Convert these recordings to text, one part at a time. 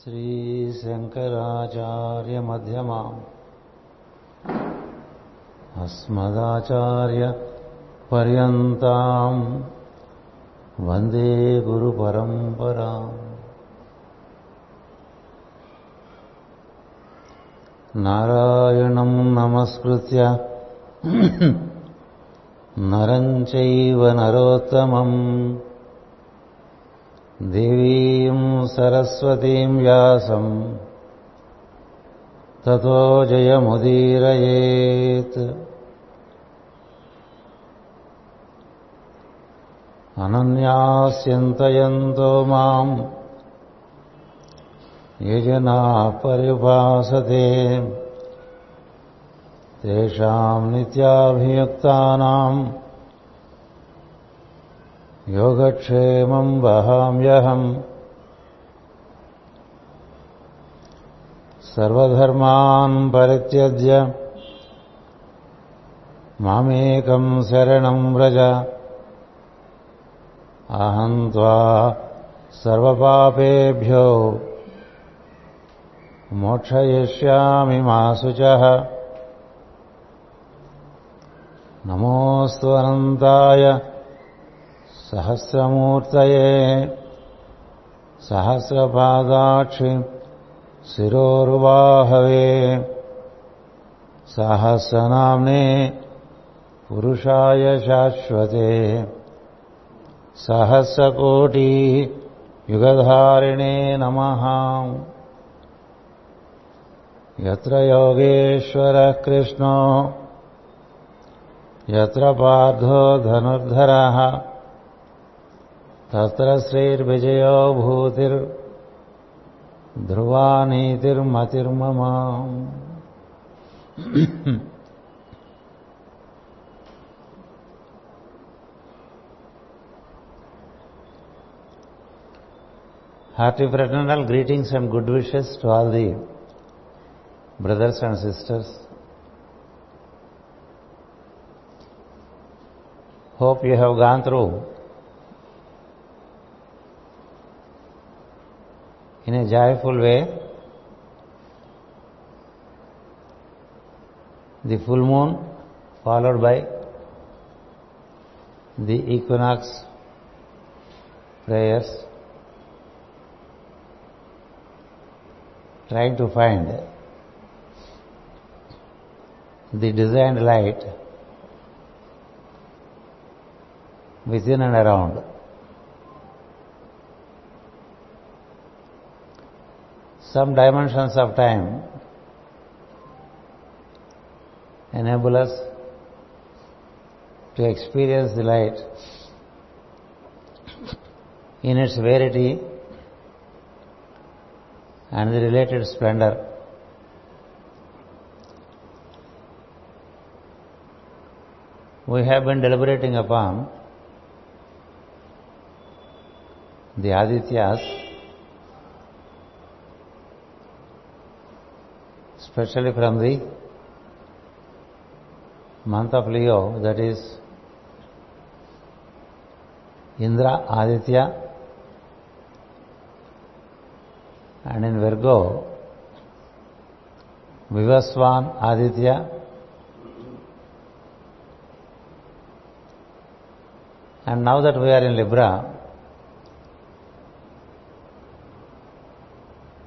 श्रीशङ्कराचार्यमध्यमाम् अस्मदाचार्यपर्यन्ताम् वन्दे गुरुपरम्पराम् नारायणम् नमस्कृत्य नरम् चैव नरोत्तमम् देवीम् सरस्वतीम् व्यासम् ततो जयमुदीरयेत्। अनन्यास्यन्तयन्तो माम् ये जनाः पर्युपासते तेषाम् नित्याभियुक्तानाम् योगक्षेमम् वहाम्यहम्। सर्वधर्मान् परित्यज्य मामेकम् शरणम् व्रज। अहम् त्वा सर्वपापेभ्यो मोक्षयिष्यामि मा शुचः। नमोऽस्तु अनन्ताय सहस्रमूर्तये सहस्रपादाक्षि शिरोरुवाहवे सहस्रनाम्ने पुरुषाय शाश्वते सहस्रकोटि युगधारिणे नमः। यत्र योगेश्वरः कृष्णो यत्र पार्थो धनुर्धरः తత్రశ్రీర్విజయో భూతిర్ ధ్రువానీతిర్మతిర్మమ hearty fraternal greetings and good wishes to all the brothers and sisters hope you have gone through in a joyful way the full moon followed by the equinox prayers trying to find the designed light within and around. Some dimensions of time enable us to experience the light in its verity and the related splendor. We have been deliberating upon the Adityas, especially from the month of Leo, that is Indra Aditya, and in Virgo, Vivaswan Aditya, and now that we are in Libra,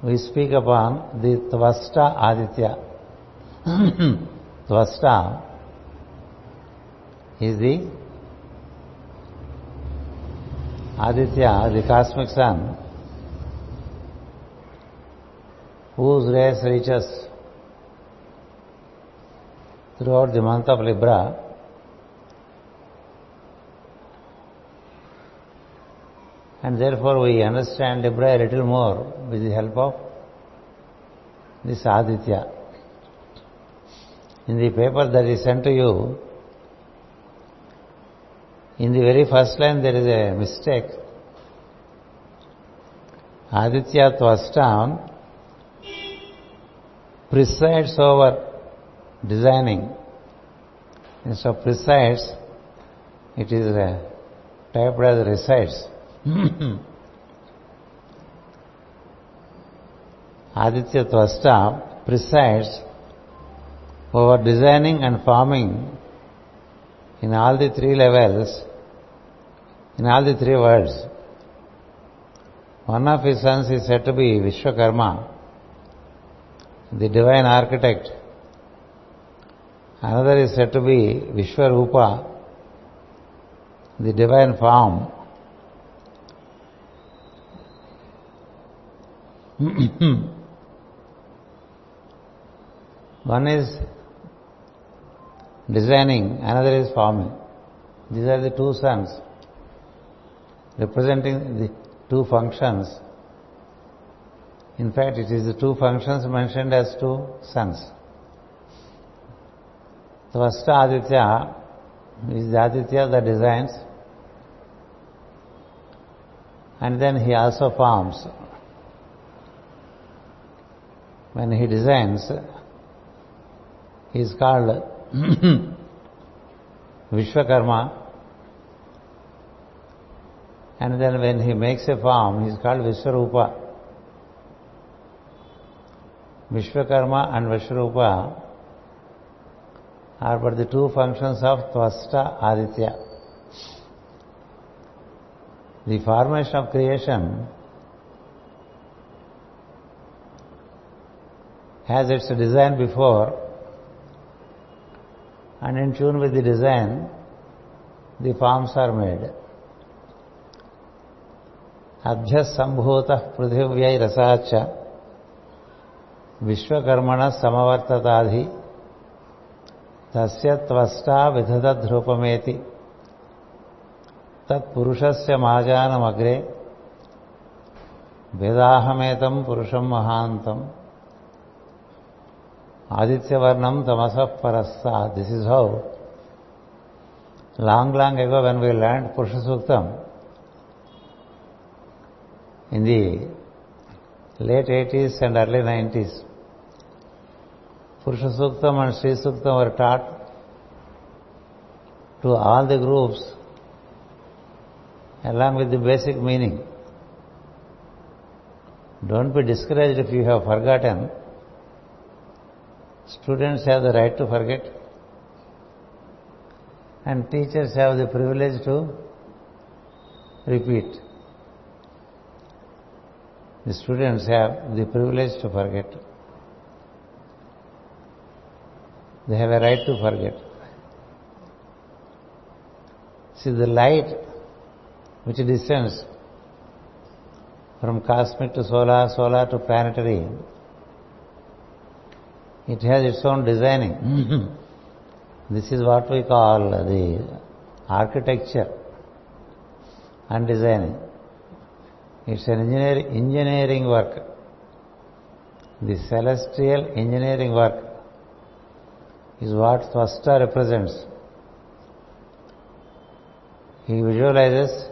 we speak upon the Tvasta Aditya. Tvasta is the Aditya, the cosmic sun, whose rays reaches throughout the month of Libra, and therefore we understand Libra a little more with the help of this Aditya. In the paper that is sent to you, in the very first line there is a mistake. Aditya Tvastam presides over designing. Instead of presides, it is uh, typed as resides. Aditya Tvasta presides over designing and forming in all the three levels, in all the three worlds. One of his sons is said to be Vishwakarma, the divine architect. Another is said to be Vishwarupa, the divine form. Hmm. One is designing, another is forming. These are the two sons representing the two functions. In fact, it is the two functions mentioned as two sons. Tvasta Aditya is the Aditya that designs and then he also forms. When he designs, he is called Vishwakarma and then when he makes a form, he is called Vishwarupa. Vishwakarma and Vishwarupa are but the two functions of Tvasta Aditya. The formation of creation has its design before and in tune with the design the forms are made అభ్యసంభూత పృథివ్యై రసాచ విశ్వకర్మణ సమవర్తతాధి తస్య త్వష్టా విధదద్రూపమేతి తత్పురుషస్య మాజానమగ్రే వేదాహమేతం పురుషం మహాంతం ఆదిత్యవర్ణం తమస పరస్స. This is how long long ago when we land Purusha Suktam in the late eighties and early nineties Purusha Suktam and Shri Suktam were taught to all the groups along with the basic meaning don't be discouraged if you have forgotten Students have the right to forget and teachers have the privilege to repeat. The students have the privilege to forget. They have a right to forget. See, the light which descends from cosmic to solar, solar to planetary, it has its own designing. Mm-hmm. this is what we call the architecture and designing. It's an engineering, engineering work. The celestial engineering work is what Tvasta represents. He visualizes,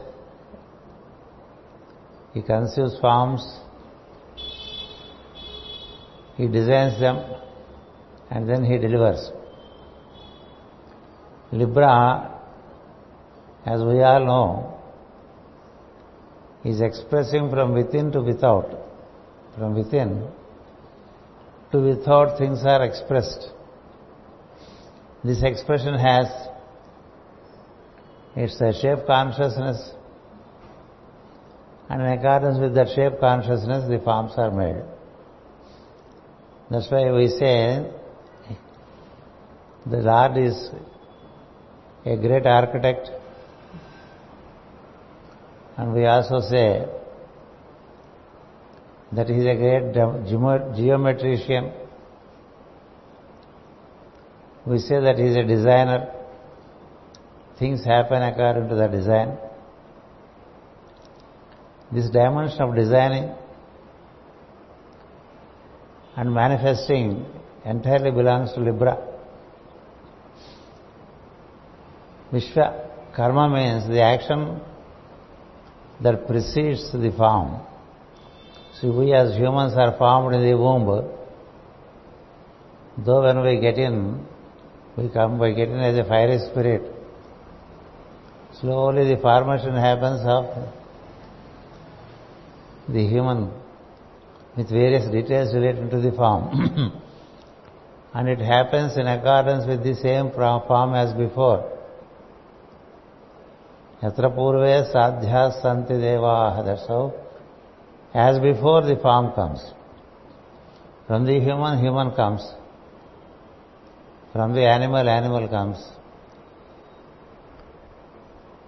he conceives forms, he designs them, and then he delivers. Libra, as we all know, is expressing from within to without. From within to without things are expressed. This expression has it's shape consciousness and in accordance with that shape consciousness the forms are made. That's why we say the Lord is a great architect and we also say that he is a great geometrician. We say that he is a designer. Things happen according to the design. This dimension of designing and manifesting entirely belongs to Libra. Vishwa karma means the action that precedes the form. See, we as humans are formed in the womb. Though when we get in, we come, we get in as a fiery spirit. Slowly the formation happens of the human with various details relating to the form. and it happens in accordance with the same form as before. Sadhya santi devaha. That's how. As before the form comes. From the human, human comes. From the animal, animal comes.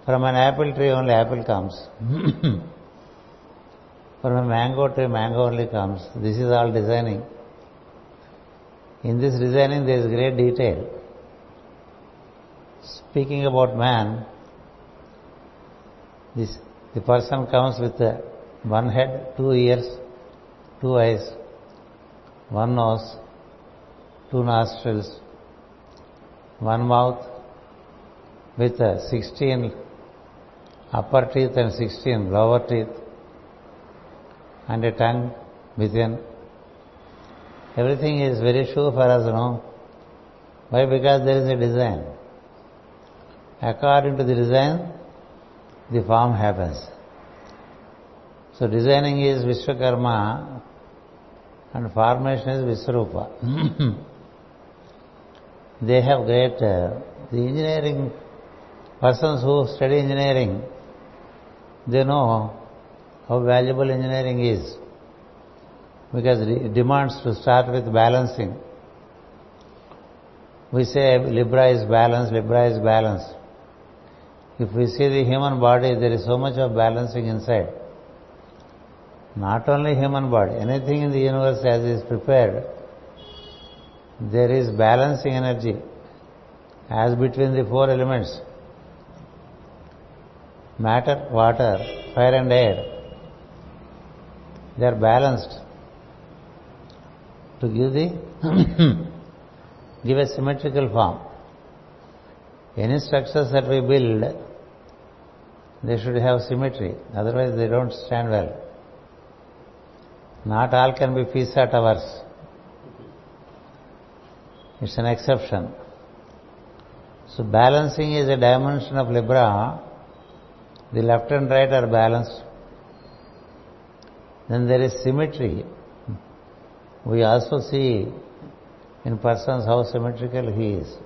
From an apple tree, only apple comes. From a mango tree, mango only comes. This is all designing. In this designing, there is great detail. Speaking about man, this, the person comes with one head, two ears, two eyes, one nose, two nostrils, one mouth with 16 upper teeth and 16 lower teeth and a tongue within. Everything is very sure for us, no? Why? Because there is a design. According to the design, the form happens. So designing is Vishwakarma and formation is Viswarupa. they have great, uh, the engineering, persons who study engineering, they know how valuable engineering is because it demands to start with balancing. We say Libra is balance, Libra is balance. If we see the human body, there is so much of balancing inside. Not only human body, anything in the universe as is prepared, there is balancing energy as between the four elements matter, water, fire and air. They are balanced to give the give a symmetrical form. Any structures that we build, they should have symmetry. Otherwise, they don't stand well. Not all can be Pisa towers. It's an exception. So balancing is a dimension of Libra the left and right are balanced, then there is symmetry. We also see in persons how symmetrical he is.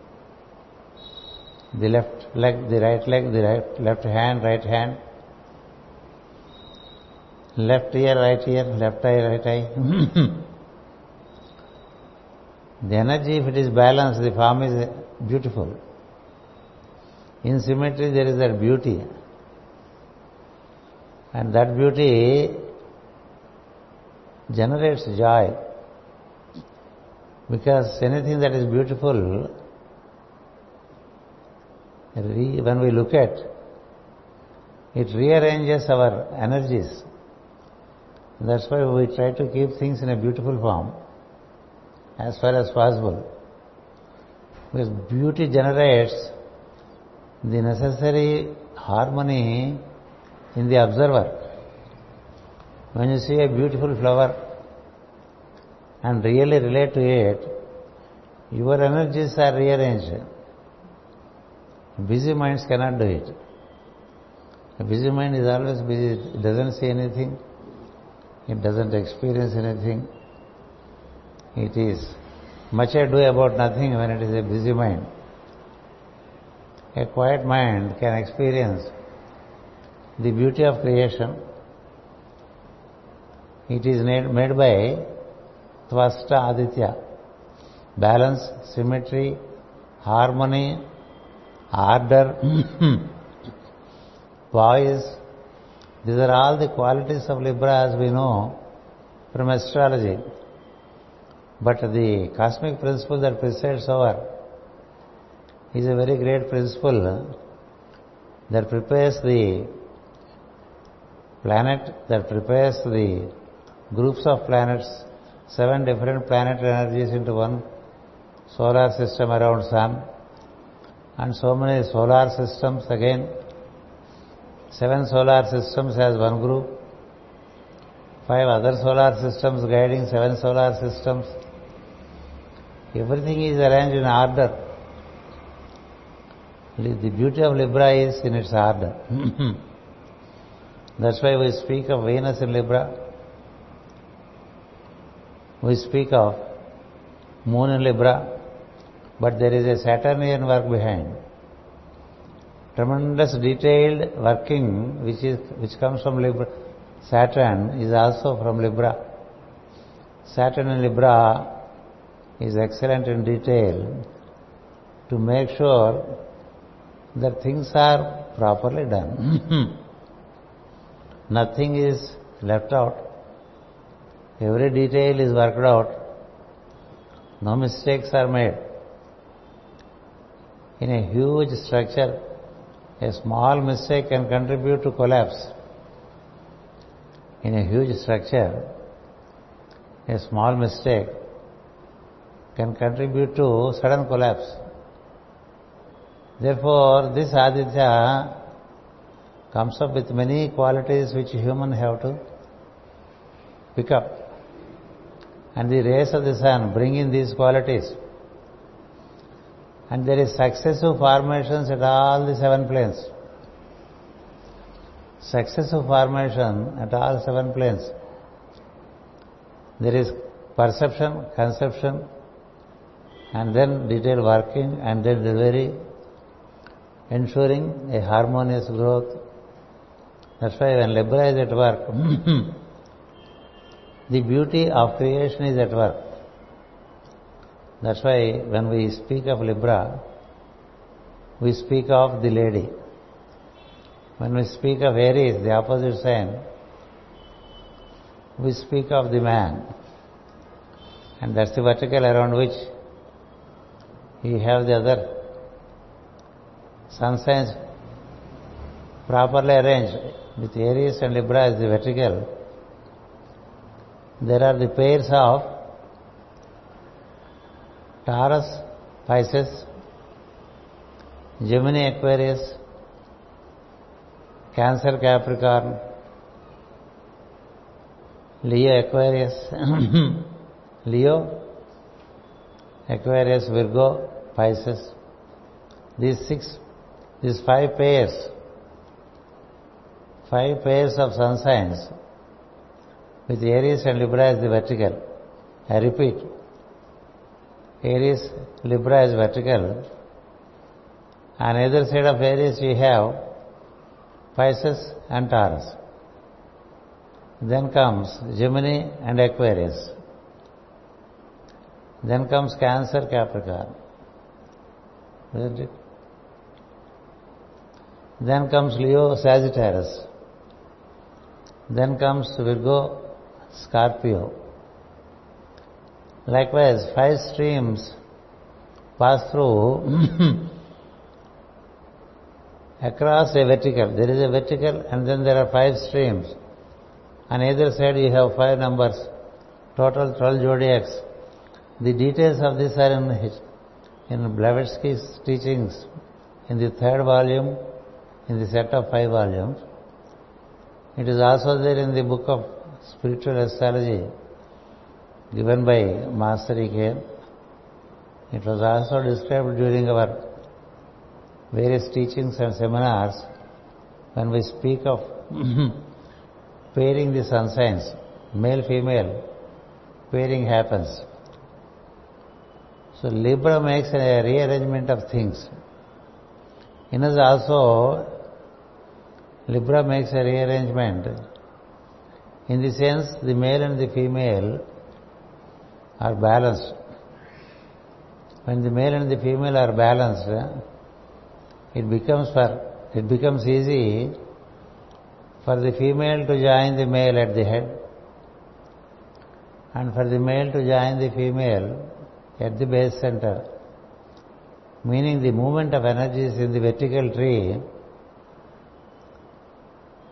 The left leg, the right leg, the right, left hand, right hand, left ear, right ear, left eye, right eye. the energy, if it is balanced, the form is beautiful. In symmetry, there is that beauty. And that beauty generates joy. Because anything that is beautiful, when we look at, it rearranges our energies. That's why we try to keep things in a beautiful form as far as possible. Because beauty generates the necessary harmony in the observer. When you see a beautiful flower and really relate to it, your energies are rearranged. Busy minds cannot do it. A busy mind is always busy. It doesn't see anything. It doesn't experience anything. It is much ado about nothing when it is a busy mind. A quiet mind can experience the beauty of creation. It is made by Tvasta Aditya. Balance, symmetry, harmony, poise. Mm-hmm. These are all the qualities of Libra as we know from astrology. But the cosmic principle that presides over is a very great principle that prepares the planet that prepares the groups of planets, seven different planetary energies into one solar system around sun, and so many solar systems again, seven solar systems as one group, five other solar systems guiding seven solar systems. Everything is arranged in order. The beauty of Libra is in its order. That's why we speak of Venus in Libra. we speak of moon in Libra, but there is a Saturnian work behind. Tremendous detailed working which is which comes from Libra. Saturn is also from Libra. Saturn in Libra is excellent in detail to make sure that things are properly done. Nothing is left out. Every detail is worked out. No mistakes are made. In a huge structure, a small mistake can contribute to collapse. In a huge structure, a small mistake can contribute to sudden collapse. Therefore, this Aditya comes up with many qualities which human have to pick up. And the rays of the sun bring in these qualities. And there is successive formations at all the seven planes. Successive formation at all seven planes. There is perception, conception, and then detailed working, and then delivery, ensuring a harmonious growth. That's why when Libra is at work, the beauty of creation is at work. That's why when we speak of Libra, we speak of the lady. When we speak of Aries, the opposite sign, we speak of the man. And that's the vertical around which you have the other sun signs properly arranged with Aries and Libra as the vertical. There are the pairs of Taurus, Pisces, Gemini, Aquarius, Cancer, Capricorn, Leo, Aquarius, Leo, Aquarius, Virgo, Pisces. These six, these five pairs, five pairs of sun signs with Aries and Libra as the vertical. I repeat, Aries, Libra is vertical. On either side of Aries you have Pisces and Taurus. Then comes Gemini and Aquarius. Then comes Cancer, Capricorn. Isn't it? Then comes Leo, Sagittarius. Then comes Virgo, Scorpio. Likewise, five streams pass through across a vertical. There is a vertical and then there are five streams. On either side you have five numbers, total 12 zodiacs. The details of this are in, in Blavatsky's teachings in the third volume, in the set of five volumes. It is also there in the book of spiritual astrology given by Master E.K. It was also described during our various teachings and seminars when we speak of pairing the sun signs, male, female, pairing happens. So Libra makes a rearrangement of things. In us also, Libra makes a rearrangement. In the sense, the male and the female are balanced. When the male and the female are balanced, it becomes for it becomes easy for the female to join the male at the head and for the male to join the female at the base center meaning the movement of energies in the vertical tree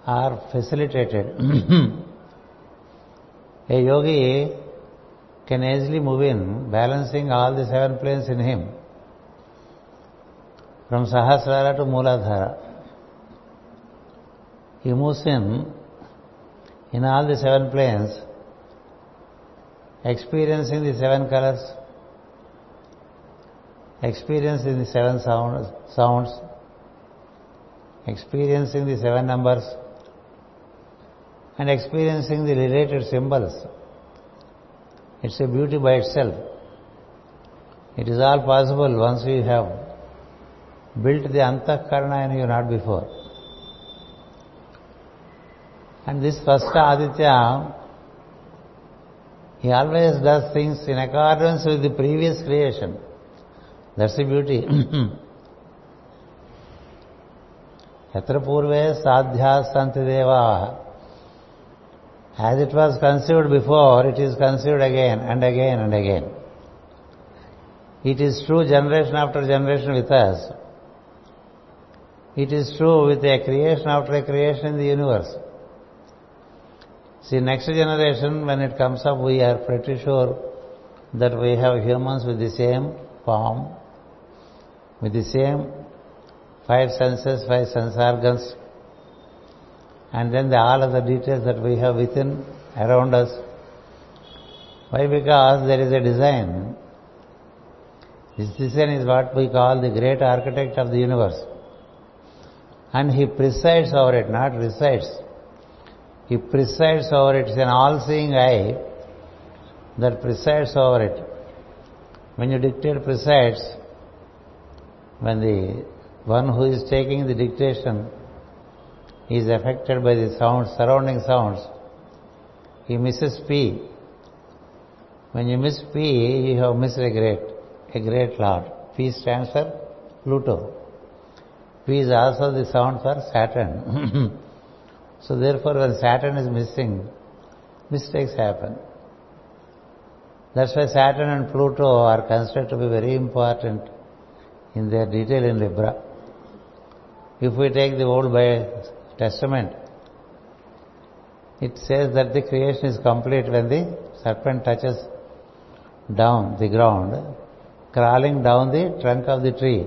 are facilitated a yogi can easily move in balancing all the seven planes in him from Sahasrara to Mooladhara. He moves in, in all the seven planes, experiencing the seven colors, experiencing the seven sound, sounds, experiencing the seven numbers, and experiencing the related symbols It's a beauty by itself. It is all possible once we have built the antahkarana in you, not before. And this first Aditya, he always does things in accordance with the previous creation. That's the beauty. Yatra purve sadhya santi deva. As it was conceived before, it is conceived again and again and again. It is true generation after generation with us. It is true with a creation after a creation in the universe. See, next generation, when it comes up, we are pretty sure that we have humans with the same form, with the same five senses, five sense organs, and then the, all other details that we have within, around us. Why? Because there is a design. This design is what we call the great architect of the universe. And he presides over it, not resides. He presides over it. It's an all-seeing eye that presides over it. When you dictate presides, when the one who is taking the dictation is affected by the sounds, surrounding sounds. He misses P. When you miss P, you have missed a great, a great Lord. P stands for Pluto. P is also the sound for Saturn. so therefore, when Saturn is missing, mistakes happen. That's why Saturn and Pluto are considered to be very important in their detail in Libra. If we take the Old Testament, it says that the creation is complete when the serpent touches down the ground, crawling down the trunk of the tree.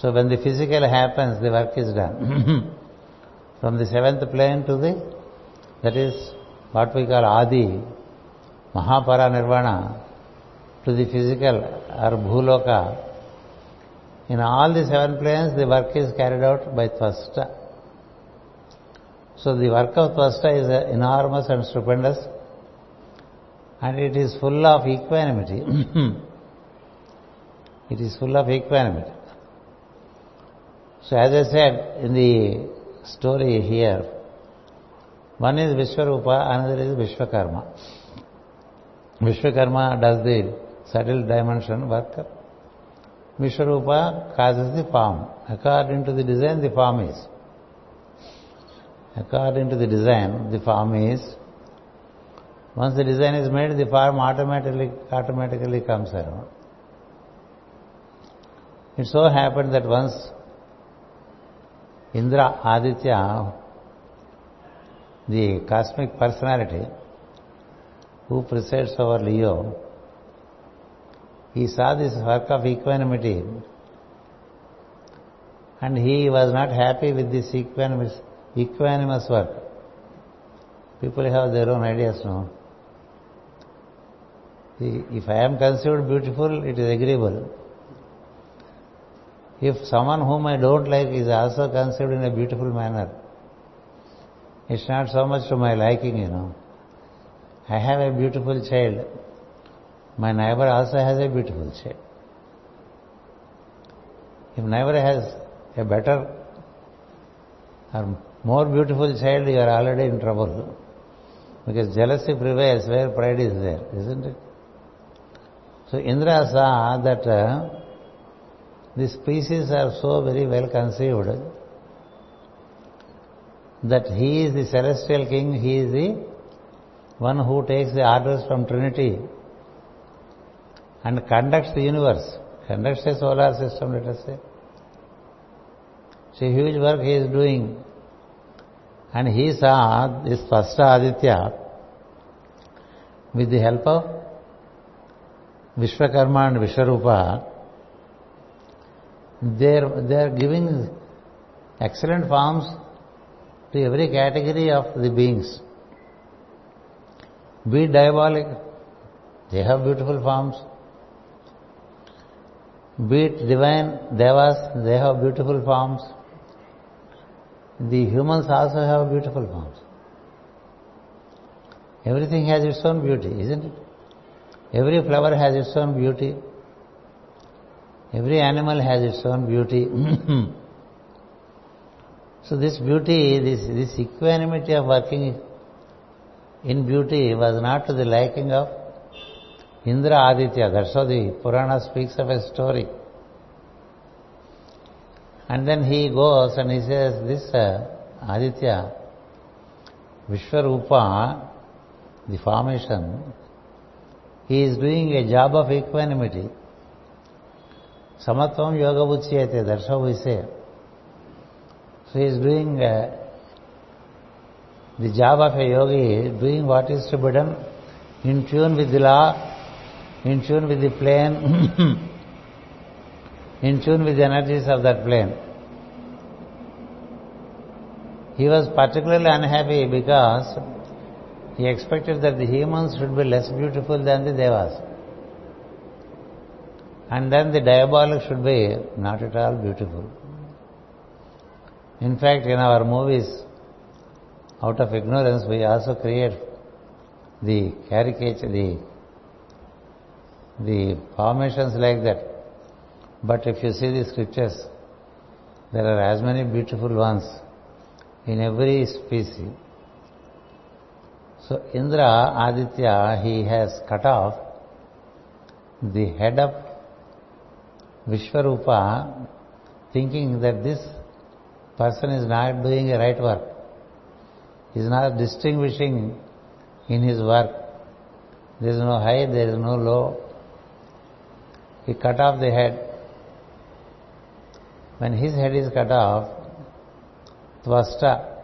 So when the physical happens, the work is done. From the seventh plane to the, that is what we call Adi, Mahapara Nirvana, to the physical or Bhuloka, in all the seven planes, the work is carried out by Tvasta. So the work of Tvasta is enormous and stupendous and it is full of equanimity. it is full of equanimity. So as I said in the story here, one is Vishwarupa, another is Vishwakarma. Vishwakarma does the subtle dimension work. Vishwarupa causes the form. According to the design, the form is. According to the design, the form is. Once the design is made, the form automatically automatically comes around. It so happened that once Indra Aditya, the cosmic personality who presides over Leo, he saw this work of equanimity and he was not happy with this equanimous, equanimous work. People have their own ideas now. If I am considered beautiful, it is agreeable. If someone whom I don't like is also conceived in a beautiful manner, it's not so much to my liking, you know. I have a beautiful child. My neighbor also has a beautiful child. If neighbor has a better or more beautiful child, you are already in trouble. Because jealousy prevails where pride is there, isn't it? So Indra saw that uh, the species are so very well conceived that he is the celestial king, he is the one who takes the orders from Trinity and conducts the universe, conducts a solar system, let us say. So huge work he is doing. And he saw this first Aditya with the help of Vishwakarma and Vishwarupa, they are, they are giving excellent forms to every category of the beings. Be diabolic, they have beautiful forms be divine devas, they have beautiful forms. The humans also have beautiful forms. Everything has its own beauty, isn't it? Every flower has its own beauty. Every animal has its own beauty. so this beauty, this, this equanimity of working in beauty was not to the liking of Indra Aditya. That's how the Purana speaks of a story. And then he goes and he says, this uh, Aditya, Vishwarupa, the formation, he is doing a job of equanimity. Samatvam yoga uchyate, that's how we say. So he is doing uh, the job of a yogi, doing what is to be done in tune with the law, in tune with the energies of that plane. He was particularly unhappy because he expected that the humans should be less beautiful than the devas. And then the diabolic should be not at all beautiful. In fact, in our movies, out of ignorance, we also create the caricature, the, the formations like that. But if you see the scriptures, there are as many beautiful ones in every species. So Indra, Aditya, he has cut off the head of Vishwarupa thinking that this person is not doing a right work. He is not distinguishing in his work. There is no high, there is no low. He cut off the head. When his head is cut off, Tvasta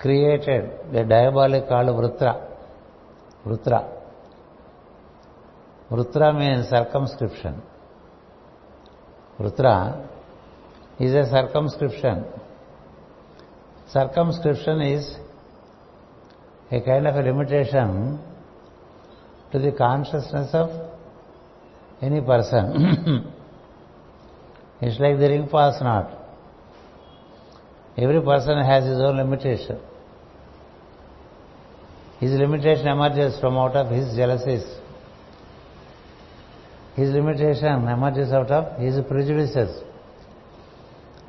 created a diabolic called Vrutra. Vrutra. Vrutra means circumscription. Vrutra is a circumscription. Circumscription is a kind of a limitation to the consciousness of any person. it's like the ring pass not. Every person has his own limitation. His limitation emerges from out of his jealousies. His limitation emerges out of his prejudices.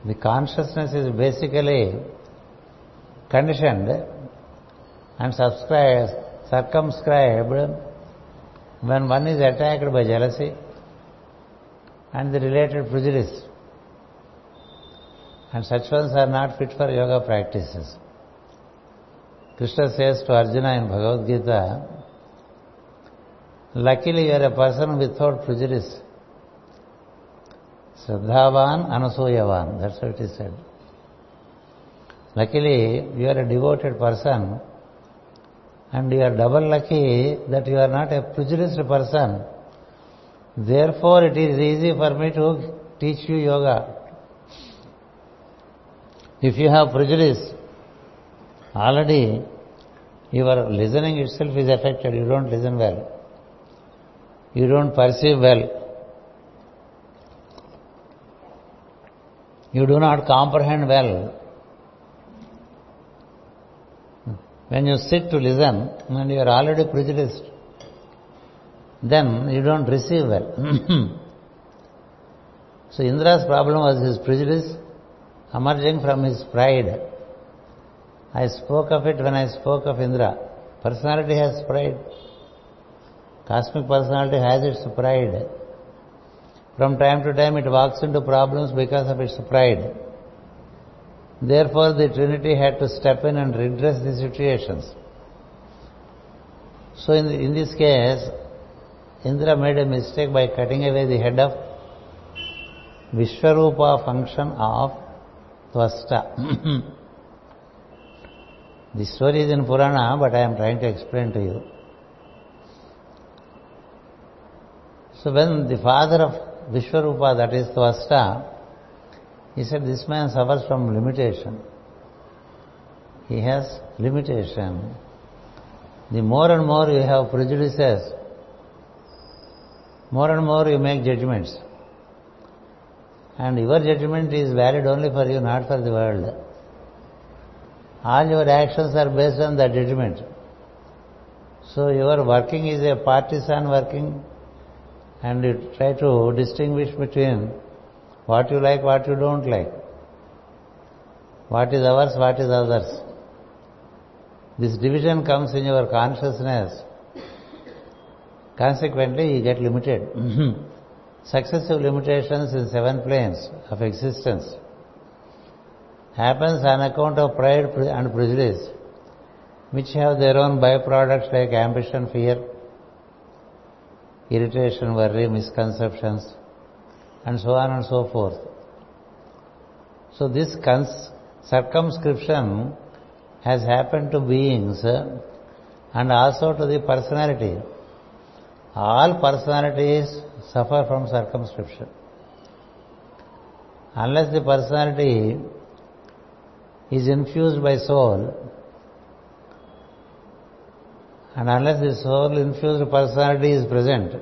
The consciousness is basically conditioned and subscribed, circumscribed when one is attacked by jealousy and the related prejudice. And such ones are not fit for yoga practices. Krishna says to Arjuna in Bhagavad Gita, luckily you are a person without prejudice. Shraddhavan Anasuyavan, that's what he said. Luckily, you are a devoted person and you are double lucky that you are not a prejudiced person. Therefore, it is easy for me to teach you yoga. If you have prejudice, already your listening itself is affected. You don't listen well. You don't perceive well. You do not comprehend well. When you sit to listen and you are already prejudiced, then you don't receive well. Mm-hmm. so Indra's problem was his prejudice emerging from his pride. I spoke of it when I spoke of Indra. Personality has pride. Cosmic personality has its pride. From time to time it walks into problems because of its pride. Therefore the Trinity had to step in and redress the situations. So in, the, in this case, Indra made a mistake by cutting away the head of Vishwarupa function of Tvasta. the story is in Purana, but I am trying to explain to you. So when the father of Vishwarupa, that is Tvasta, he said, this man suffers from limitation. He has limitation. The more and more you have prejudices, more and more you make judgments. And your judgment is valid only for you, not for the world. All your actions are based on that judgment. So your working is a partisan working and you try to distinguish between what you like, what you don't like. What is ours, what is others. This division comes in your consciousness. Consequently, you get limited. Mm-hmm. Successive limitations in seven planes of existence happens on account of pride and prejudice, which have their own byproducts like ambition, fear, irritation, worry, misconceptions, and so on and so forth. So this cons- circumscription has happened to beings uh, and also to the personality. All personalities suffer from circumscription. Unless the personality is infused by soul, and unless the soul infused personality is present,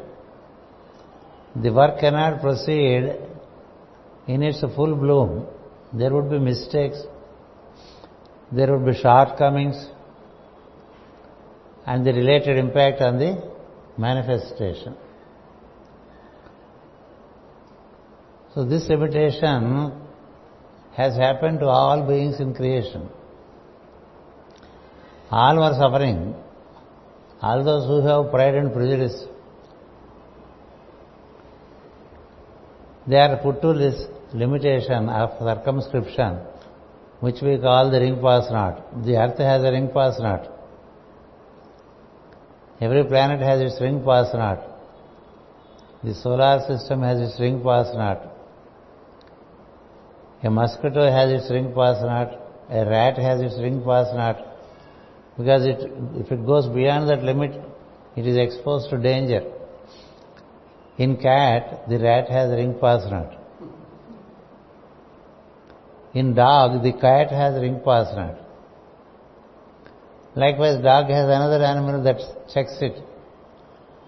the work cannot proceed in its full bloom. There would be mistakes, there would be shortcomings, and the related impact on the manifestation. So this limitation has happened to all beings in creation. All were suffering. All those who have pride and prejudice, they are put to this limitation of circumscription, which we call the ring pass not. The earth has a ring pass not. Every planet has its ring pass not. The solar system has its ring pass not. A mosquito has its ring pass not. A rat has its ring pass not. Because if it goes beyond that limit, it is exposed to danger. In cat, the rat has ring pass not. In dog, the cat has ring pass not. Likewise, dog has another animal that checks it.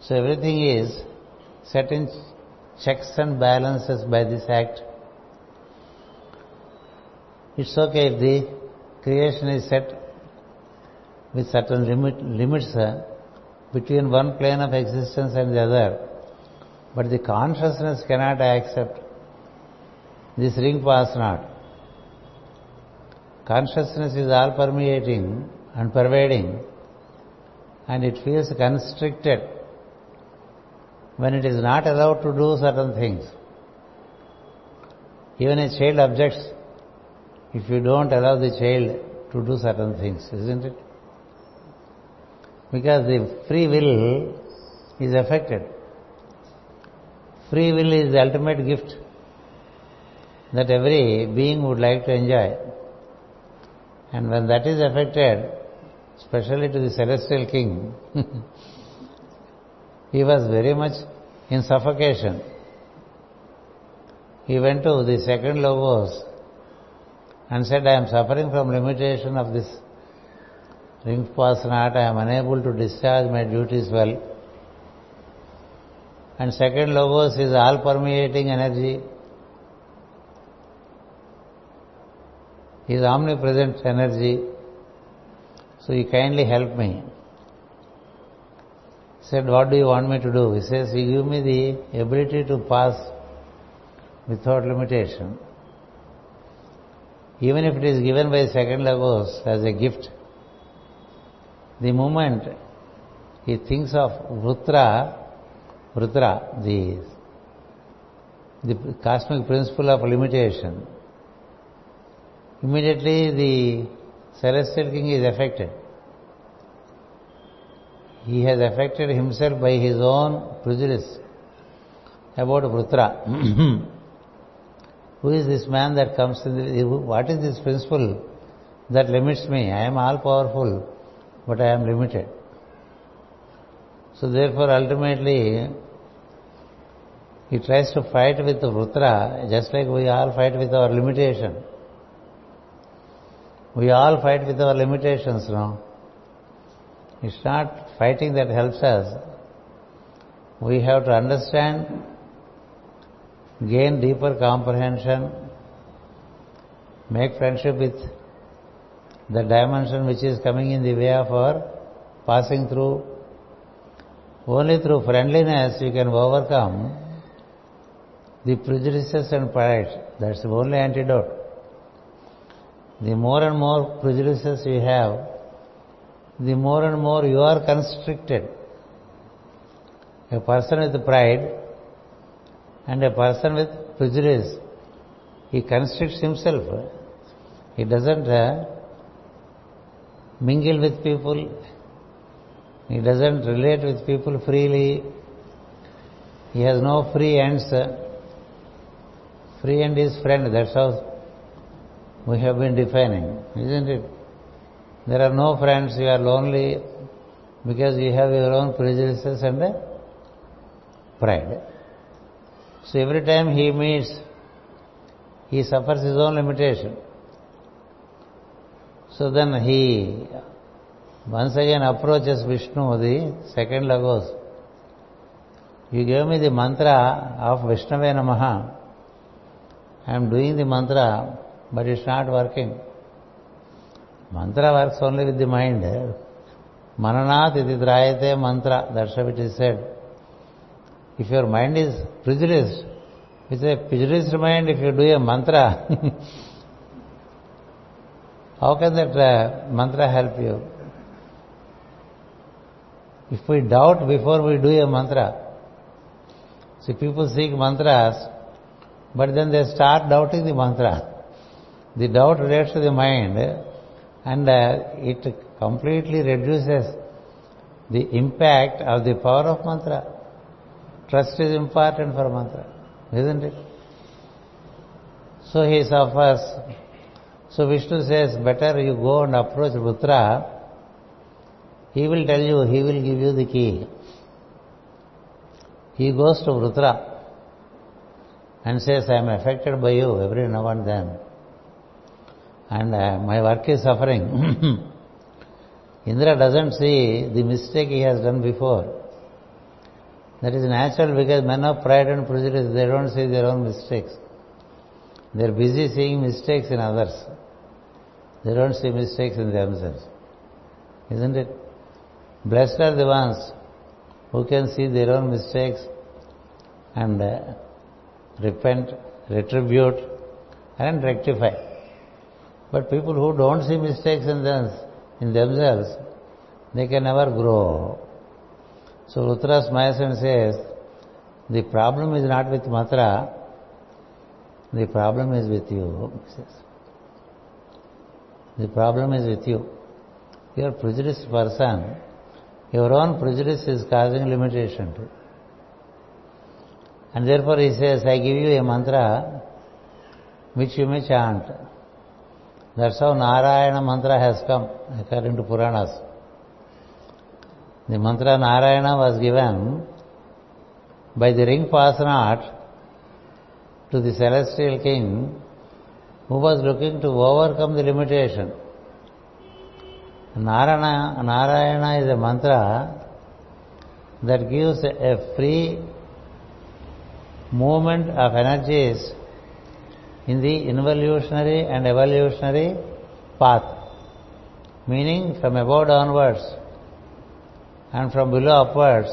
So everything is set in checks and balances by this act. It's okay if the creation is set with certain limit, limits between one plane of existence and the other. But the consciousness cannot accept this ring pass not. Consciousness is all permeating and pervading and it feels constricted when it is not allowed to do certain things. Even a child objects if you don't allow the child to do certain things, isn't it? Because the free will is affected. Free will is the ultimate gift that every being would like to enjoy. And when that is affected, especially to the celestial king, he was very much in suffocation. He went to the second logos and said, I am suffering from limitation of this ring pass not, I am unable to discharge my duties well. And second logos is all permeating energy. Is omnipresent energy. So you kindly help me. Said, what do you want me to do? He says, you give me the ability to pass without limitation even if it is given by second logos as a gift, the moment he thinks of Vrutra, Vrutra, the cosmic principle of limitation, immediately the celestial king is affected. He has affected himself by his own prejudice about Vrutra. Who is this man that comes in the, what is this principle that limits me? I am all powerful, but I am limited. So therefore ultimately he tries to fight with Vrutra just like we all fight with our limitation. We all fight with our limitations now. It's not fighting that helps us. We have to understand gain deeper comprehension, make friendship with the dimension which is coming in the way of our passing through Only through friendliness you can overcome the prejudices and pride. That's the only antidote. The more and more prejudices you have, the more and more you are constricted. A person with pride and a person with prejudice, he constricts himself. He doesn't uh, mingle with people. He doesn't relate with people freely. He has no free ends. Free end is friend. That's how we have been defining, isn't it? There are no friends. You are lonely because you have your own prejudices and pride. So every time he meets, he suffers his own limitation. So then he once again approaches Vishnu, the second Logos. You gave me the mantra of Vishnave Namaha. I am doing the mantra, but it's not working. Mantra works only with the mind. Mananat iti drayate mantra. That's how it is said. If your mind is prejudiced, with a prejudiced mind, if you do a mantra, how can that uh, mantra help you? If we doubt before we do a mantra, see people seek mantras, but then they start doubting the mantra. The doubt relates to the mind and uh, it completely reduces the impact of the power of mantra. Trust is important for mantra, isn't it? So he suffers. So Vishnu says, better you go and approach Rutra. He will tell you, he will give you the key. He goes to Rutra and says, I am affected by you every now and then. And uh, my work is suffering. Indra doesn't see the mistake he has done before. That is natural because men of pride and prejudice, they don't see their own mistakes. They're busy seeing mistakes in others. They don't see mistakes in themselves. Isn't it? Blessed are the ones who can see their own mistakes and uh, repent, retribute, and rectify. But people who don't see mistakes in, them, in themselves, they can never grow. So Rutra smiles says, the problem is not with Matra, the problem is with you. The problem is with you. You are prejudiced person. Your own prejudice is causing limitation to And therefore he says, I give you a mantra which you may chant. That's how Narayana mantra has come, according to Puranas. The mantra Narayana was given by the ring pass not to the celestial king who was looking to overcome the limitation. Narayana, Narayana is a mantra that gives a free movement of energies in the involutionary and evolutionary path. Meaning from above downwards and from below upwards,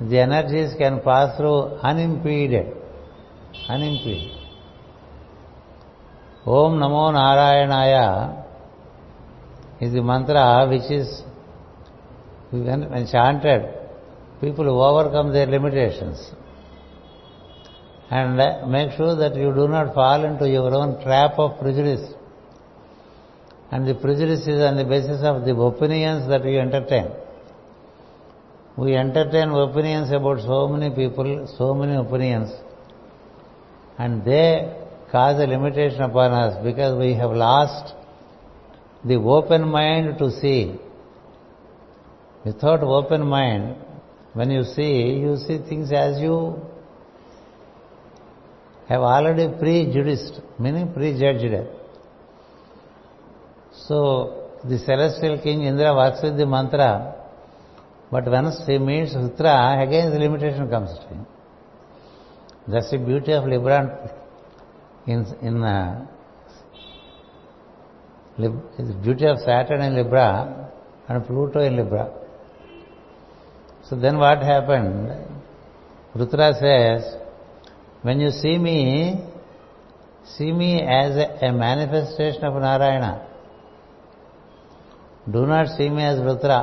the energies can pass through unimpeded. Unimpeded. Om Namo Narayanaya is the mantra which is, when chanted, people who overcome their limitations. And make sure that you do not fall into your own trap of prejudice. And the prejudice is on the basis of the opinions that you entertain. We entertain opinions about so many people, so many opinions, and they cause a limitation upon us because we have lost the open mind to see. Without open mind, when you see, you see things as you have already prejudiced, meaning prejudged. So, the celestial king Indra works with the mantra but once he meets Sutra, again the limitation comes to him. That's the beauty of Libra in, in uh, the beauty of Saturn in Libra and Pluto in Libra. So then what happened? Rutra says, when you see me, see me as a, manifestation of Narayana. Do not see me as Rutra.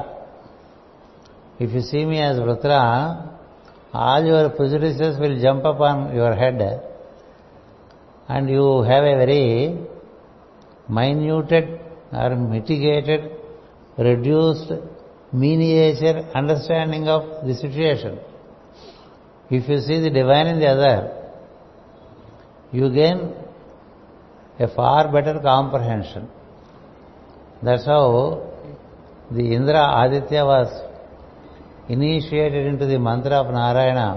If you see me as Rutra, all your prejudices will jump upon your head and you have a very minuted or mitigated, reduced, miniature understanding of the situation. If you see the divine in the other, you gain a far better comprehension. That's how the Indra Aditya was initiated into the mantra of Narayana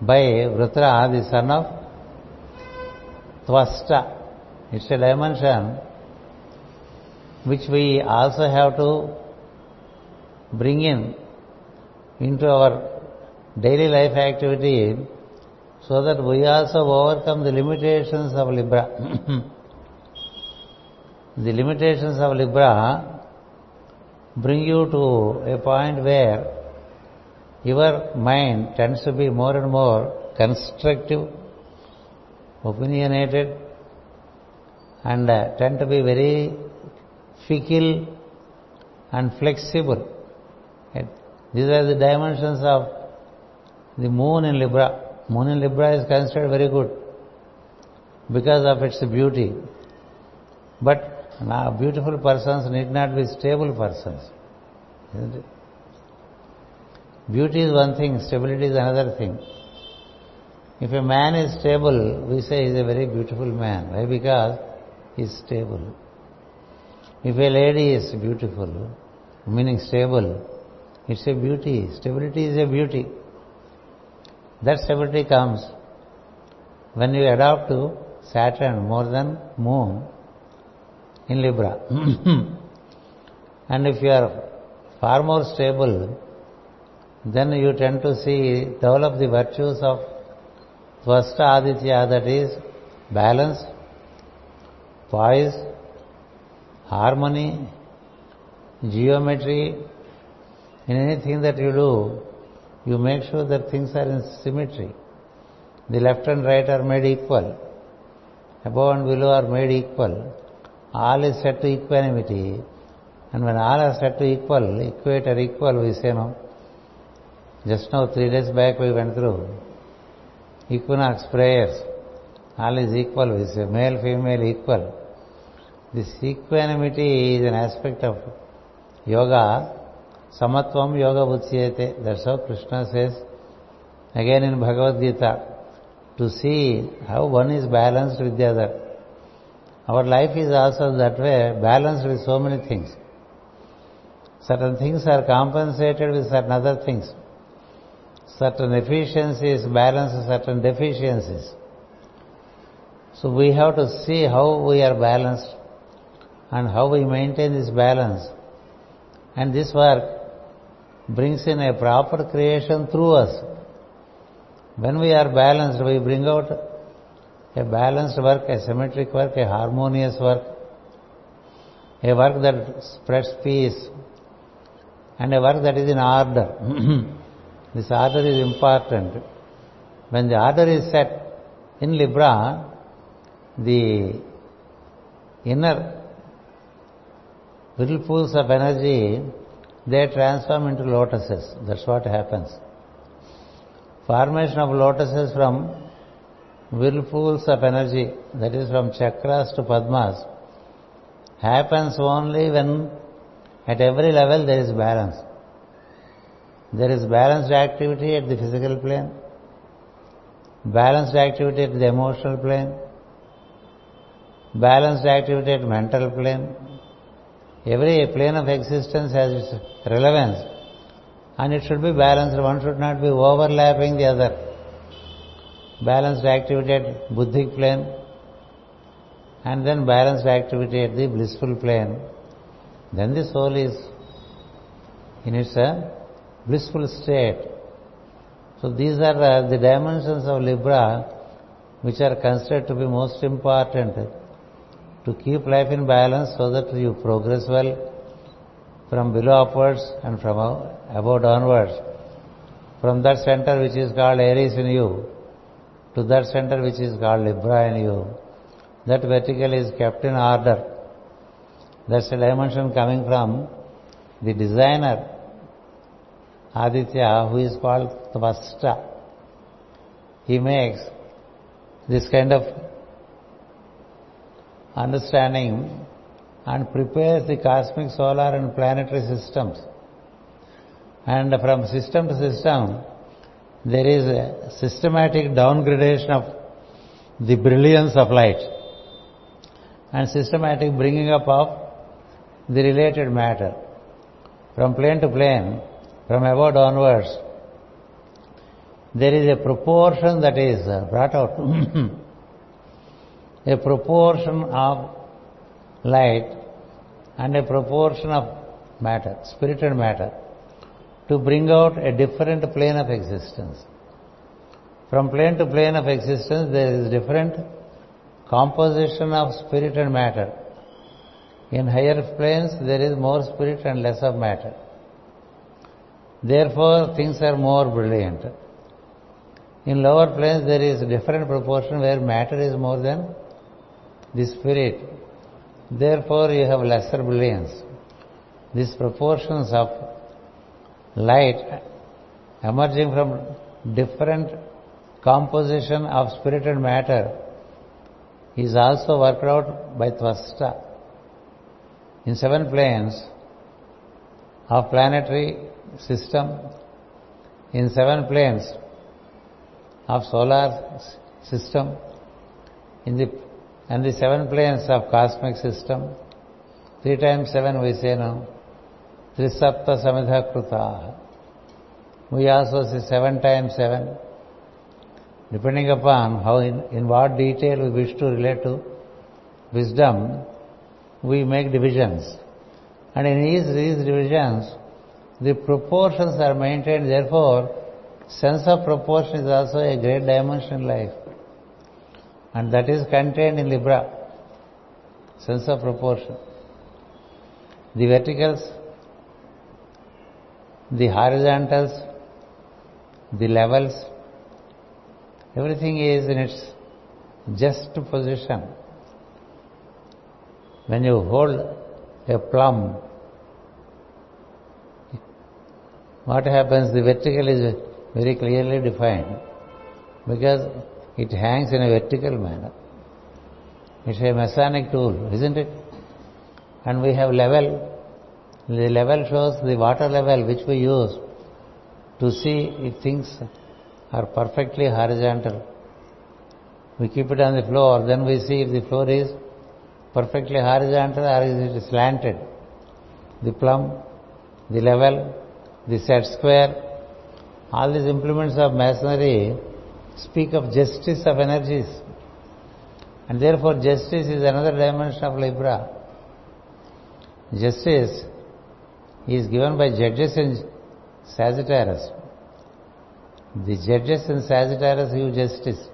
by Vrutra, the son of Tvasta. It's a dimension which we also have to bring in into our daily life activity so that we also overcome the limitations of Libra. the limitations of Libra bring you to a point where your mind tends to be more and more constructive, opinionated, and uh, tend to be very fickle and flexible. These are the dimensions of the moon in Libra. Moon in Libra is considered very good because of its beauty. But now, beautiful persons need not be stable persons. Isn't it? Beauty is one thing, stability is another thing. If a man is stable, we say he is a very beautiful man. Why? Because he is stable. If a lady is beautiful, meaning stable, it's a beauty. Stability is a beauty. That stability comes when you adopt to Saturn more than Moon, in Libra. and if you are far more stable, then you tend to see, develop the virtues of Tvasta Aditya, that is balance, poise, harmony, geometry. In anything that you do, you make sure that things are in symmetry. The left and right are made equal. Above and below are made equal all is set to equanimity. And when all are set to equal, equate or equal, we say no. Just now, three days back, we went through equinox prayers. All is equal, we say male, female, equal. This equanimity is an aspect of yoga. Uchyate. That's how Krishna says again in Bhagavad Gita. To see how one is balanced with the other. Our life is also that way, balanced with so many things. Certain things are compensated with certain other things. Certain efficiencies balance certain deficiencies. So we have to see how we are balanced and how we maintain this balance. And this work brings in a proper creation through us. When we are balanced, we bring out a balanced work, a symmetric work, a harmonious work, a work that spreads peace, and a work that is in order. this order is important. When the order is set in Libra, the inner whirlpools of energy, they transform into lotuses. That's what happens. Formation of lotuses from whirlpools of energy, that is from chakras to padmas, happens only when at every level there is balance. There is balanced activity at the physical plane, balanced activity at the emotional plane, balanced activity at mental plane. Every plane of existence has its relevance and it should be balanced. One should not be overlapping the other balanced activity at buddhic plane, and then balanced activity at the blissful plane, then the soul is in its uh, blissful state. So these are uh, the dimensions of Libra which are considered to be most important to keep life in balance so that you progress well, from below upwards and from above downwards. From that center which is called Aries in you to that center which is called Libra in you. That vertical is kept in order. That's a dimension coming from the designer Aditya who is called Tvasta. He makes this kind of understanding and prepares the cosmic solar and planetary systems. And from system to system, there is a systematic downgradation of the brilliance of light and systematic bringing up of the related matter. From plane to plane, from above downwards, there is a proportion that is uh, brought out. a proportion of light and a proportion of matter, spirit and matter, to bring out a different plane of existence. From plane to plane of existence, there is different composition of spirit and matter. In higher planes, there is more spirit and less of matter. Therefore, things are more brilliant. In lower planes, there is different proportion where matter is more than the spirit. Therefore, you have lesser brilliance. These proportions of light emerging from different composition of spirit and matter is also worked out by Tvasta. In seven planes of planetary system, in seven planes of solar system, in the and the seven planes of cosmic system, three times seven we say now, Trisapta Samidha Kruta. We also say seven times seven. Depending upon how in, in what detail we wish to relate to wisdom, we make divisions. And in these, these divisions, the proportions are maintained. Therefore, sense of proportion is also a great dimension in life and that is contained in Libra, sense of proportion. The verticals, the horizontals, the levels, everything is in its just position. When you hold a plumb, what happens? The vertical is very clearly defined because it hangs in a vertical manner. It's a mechanic tool, isn't it? And we have level. The level shows the water level which we use to see if things are perfectly horizontal. We keep it on the floor, then we see if the floor is perfectly horizontal or is it slanted. The plumb, the level, the set square, all these implements of masonry speak of justice of energies. And therefore justice is another dimension of Libra. Justice is given by judges in Sagittarius. The judges in Sagittarius give justice,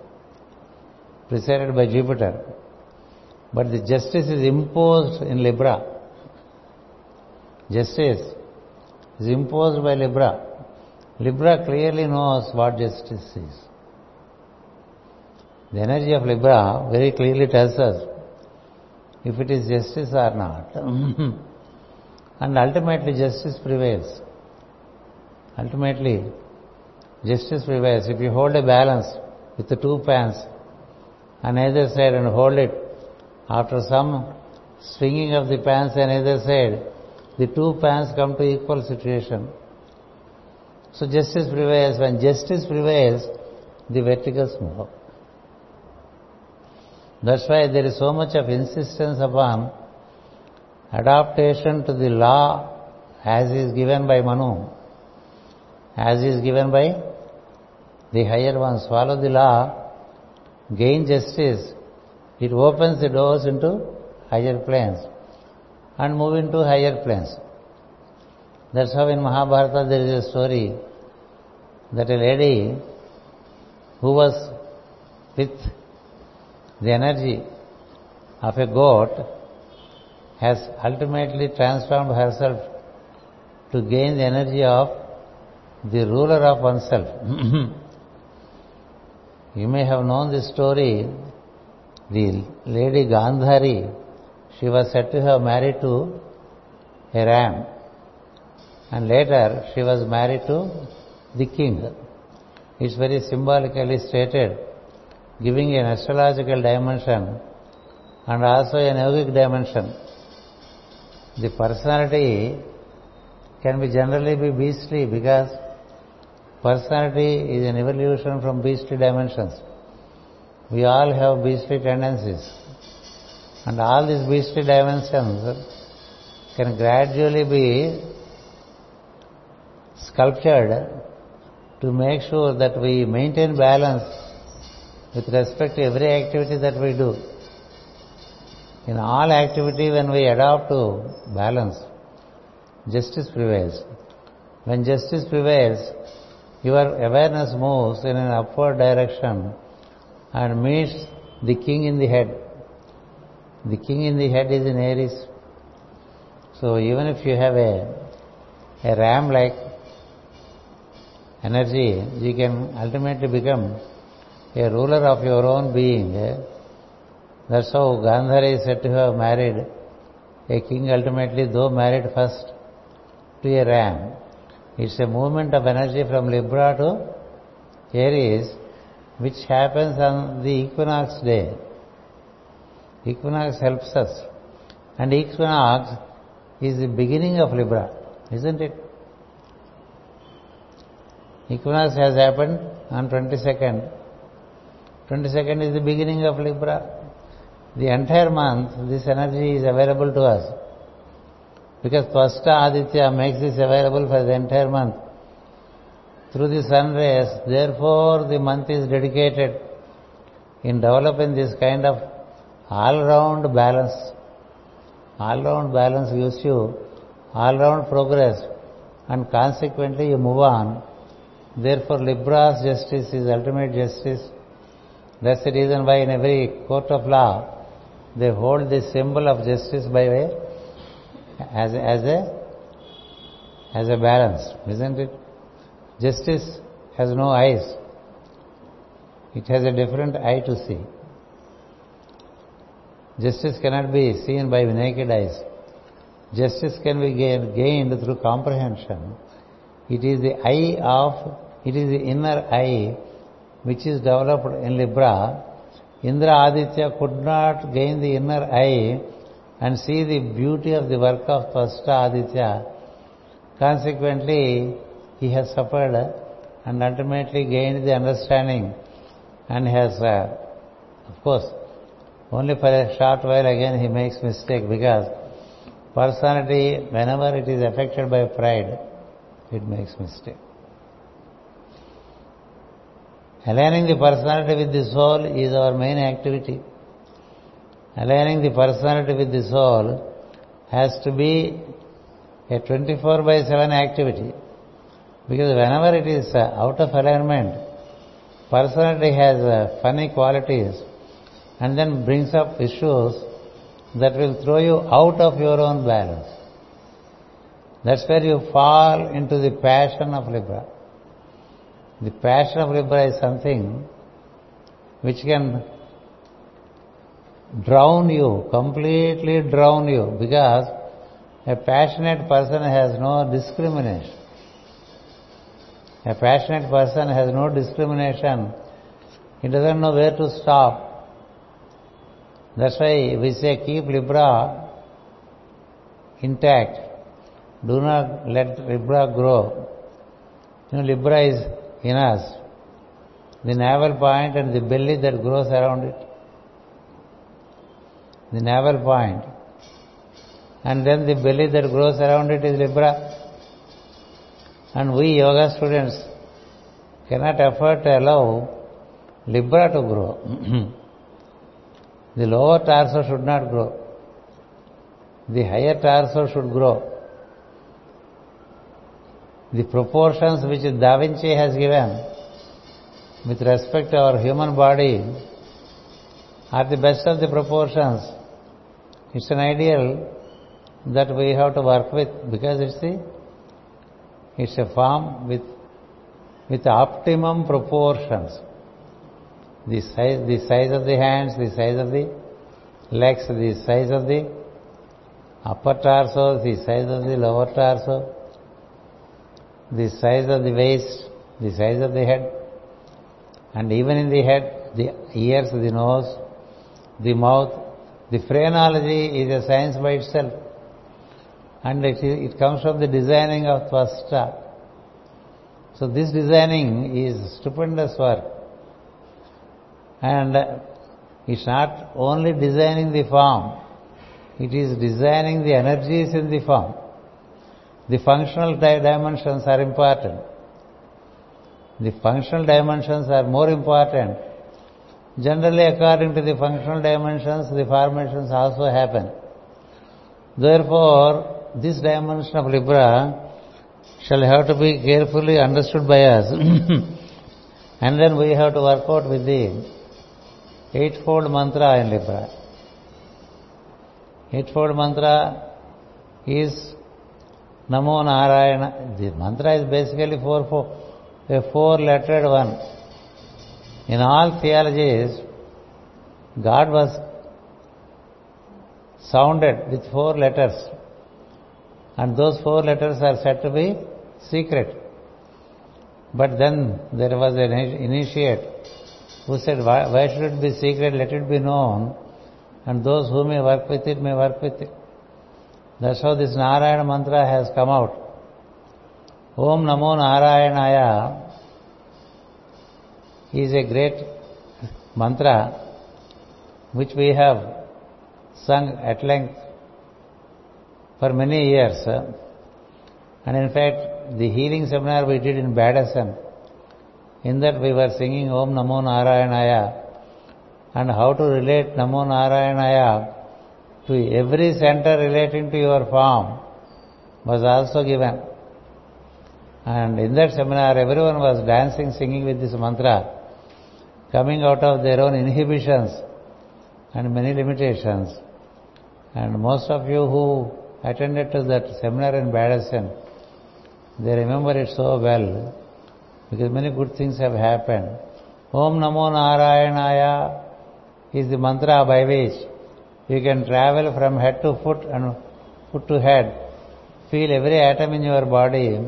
presided by Jupiter. But the justice is imposed in Libra. Justice is imposed by Libra. Libra clearly knows what justice is. The energy of Libra very clearly tells us if it is justice or not. and ultimately justice prevails. Ultimately justice prevails. If you hold a balance with the two pans on either side and hold it, after some swinging of the pans on either side, the two pans come to equal situation. So justice prevails. When justice prevails, the verticals move. That's why there is so much of insistence upon adaptation to the law as is given by Manu, as is given by the higher ones. Follow the law, gain justice, it opens the doors into higher planes and move into higher planes. That's how in Mahabharata there is a story that a lady who was with the energy of a goat has ultimately transformed herself to gain the energy of the ruler of oneself. you may have known this story. The lady Gandhari, she was said to have married to a ram. And later she was married to the king. It's very symbolically stated, giving an astrological dimension and also an yogic dimension. The personality can be generally be beastly because personality is an evolution from beastly dimensions. We all have beastly tendencies. And all these beastly dimensions can gradually be sculptured to make sure that we maintain balance with respect to every activity that we do. In all activity, when we adopt to balance, justice prevails. When justice prevails, your awareness moves in an upward direction and meets the king in the head. The king in the head is in Aries. So even if you have a, a ram-like energy, you can ultimately become a ruler of your own being. Eh? That's how Gandhari is said to have married a king ultimately, though married first to a ram. It's a movement of energy from Libra to Aries, which happens on the equinox day. Equinox helps us. And equinox is the beginning of Libra, isn't it? Equinox has happened on 22nd. 22nd is the beginning of Libra the entire month this energy is available to us. Because Tvasta Aditya makes this available for the entire month. Through the sun rays, therefore the month is dedicated in developing this kind of all-round balance. All-round balance gives you all-round progress and consequently you move on. Therefore Libra's justice is ultimate justice. That's the reason why in every court of law, they hold the symbol of justice by way as, as a as a balance, isn't it? Justice has no eyes. It has a different eye to see. Justice cannot be seen by naked eyes. Justice can be gained through comprehension. It is the eye of, it is the inner eye which is developed in Libra Indra Aditya could not gain the inner eye and see the beauty of the work of Tvasta Aditya. Consequently, he has suffered and ultimately gained the understanding and has, uh, of course, only for a short while again he makes mistake because personality, whenever it is affected by pride, it makes mistake. Aligning the personality with the soul is our main activity. Aligning the personality with the soul has to be a 24 by 7 activity. Because whenever it is uh, out of alignment, personality has uh, funny qualities and then brings up issues that will throw you out of your own balance. That's where you fall into the passion of Libra. The passion of Libra is something which can drown you, completely drown you, because a passionate person has no discrimination. A passionate person has no discrimination. He doesn't know where to stop. That's why we say keep Libra intact. Do not let Libra grow. You know, Libra is in us, the navel point and the belly that grows around it. The navel point. And then the belly that grows around it is Libra. And we yoga students cannot afford to allow Libra to grow. the lower torso should not grow. The higher torso should grow the proportions which Da Vinci has given with respect to our human body are the best of the proportions. It's an ideal that we have to work with because it's It's a form with, with optimum proportions. The size, the size of the hands, the size of the legs, the size of the upper torso, the size of the lower torso, the size of the waist, the size of the head, and even in the head, the ears, the nose, the mouth. The phrenology is a science by itself. And it, it comes from the designing of Tvasta. So this designing is stupendous work. And it's not only designing the form, it is designing the energies in the form. The functional dimensions are important. The functional dimensions are more important. Generally, according to the functional dimensions, the formations also happen. Therefore, this dimension of Libra shall have to be carefully understood by us. and then we have to work out with the eightfold mantra in Libra. Eightfold mantra is Narayana. The mantra is basically four, four, a four-lettered one. In all theologies, God was sounded with four letters. And those four letters are said to be secret. But then there was an initiate who said, why, why should it be secret? Let it be known. And those who may work with it may work with it. That's how this Narayana mantra has come out. Om Namo Narayanaya is a great mantra which we have sung at length for many years. And in fact, the healing seminar we did in Badasan, in that we were singing Om Namo Narayanaya and how to relate Namo Narayanaya to every center relating to your form was also given. And in that seminar, everyone was dancing, singing with this mantra, coming out of their own inhibitions and many limitations. And most of you who attended to that seminar in Badasan, they remember it so well because many good things have happened. Om Namo Narayanaya is the mantra by which you can travel from head to foot and foot to head. Feel every atom in your body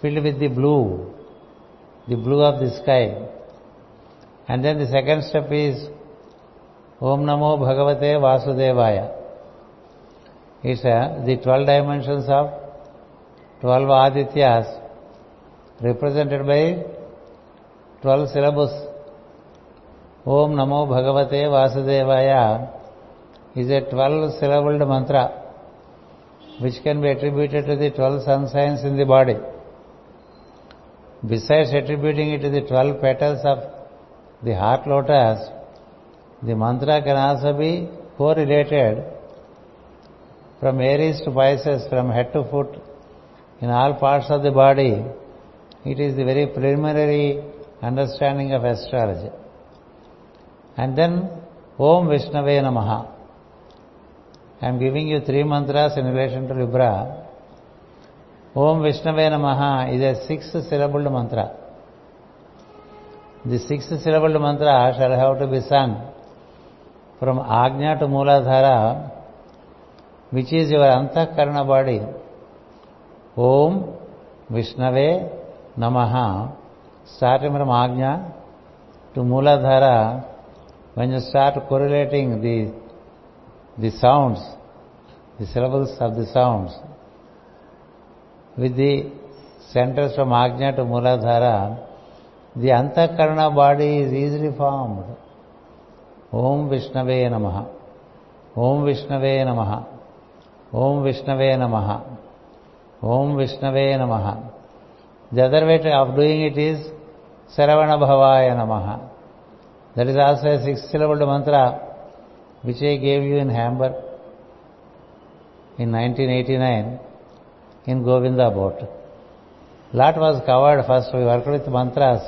filled with the blue, the blue of the sky. And then the second step is Om Namo Bhagavate Vasudevaya. It's uh, the 12 dimensions of 12 Adityas represented by 12 syllables. Om Namo Bhagavate Vasudevaya is a 12 syllabled mantra which can be attributed to the 12 sun signs in the body. Besides attributing it to the 12 petals of the heart lotus, the mantra can also be correlated from Aries to Pisces, from head to foot, in all parts of the body. It is the very preliminary understanding of astrology. And then, Om Vishnave Namaha. I am giving you three mantras in relation to Libra. Om Vishnave Namaha is a six-syllabled mantra. The six-syllabled mantra shall have to be sung from Agnya to Mooladhara, which is your Antahkarana body. Om Vishnave Namaha, starting from Agnya to Mooladhara, when you start correlating the the sounds, the syllables of the sounds, with the centers from Agnya to Mooladhara, the Antahkarana body is easily formed. Om Vishnave Namaha. Om Vishnave Namaha. Om Vishnave Namaha. Om Vishnave Namaha. The other way of doing it is Saravana Bhavaya Namaha. That is also a six-syllabled mantra which I gave you in Hamburg in 1989 in Govinda boat. Lot was covered first. We worked with mantras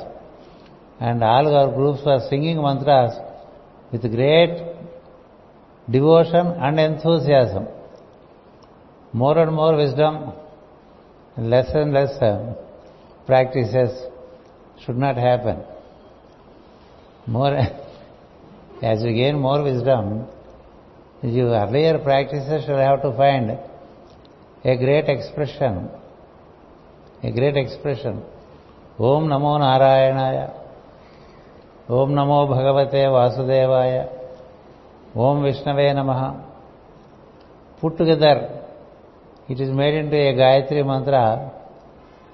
and all our groups were singing mantras with great devotion and enthusiasm. More and more wisdom less and less uh, practices should not happen. More, as you gain more wisdom, your earlier practices should have to find a great expression. A great expression. Om Namo Narayanaya. Om Namo Bhagavate Vasudevaya. Om Vishnave Namaha. Put together, it is made into a Gayatri mantra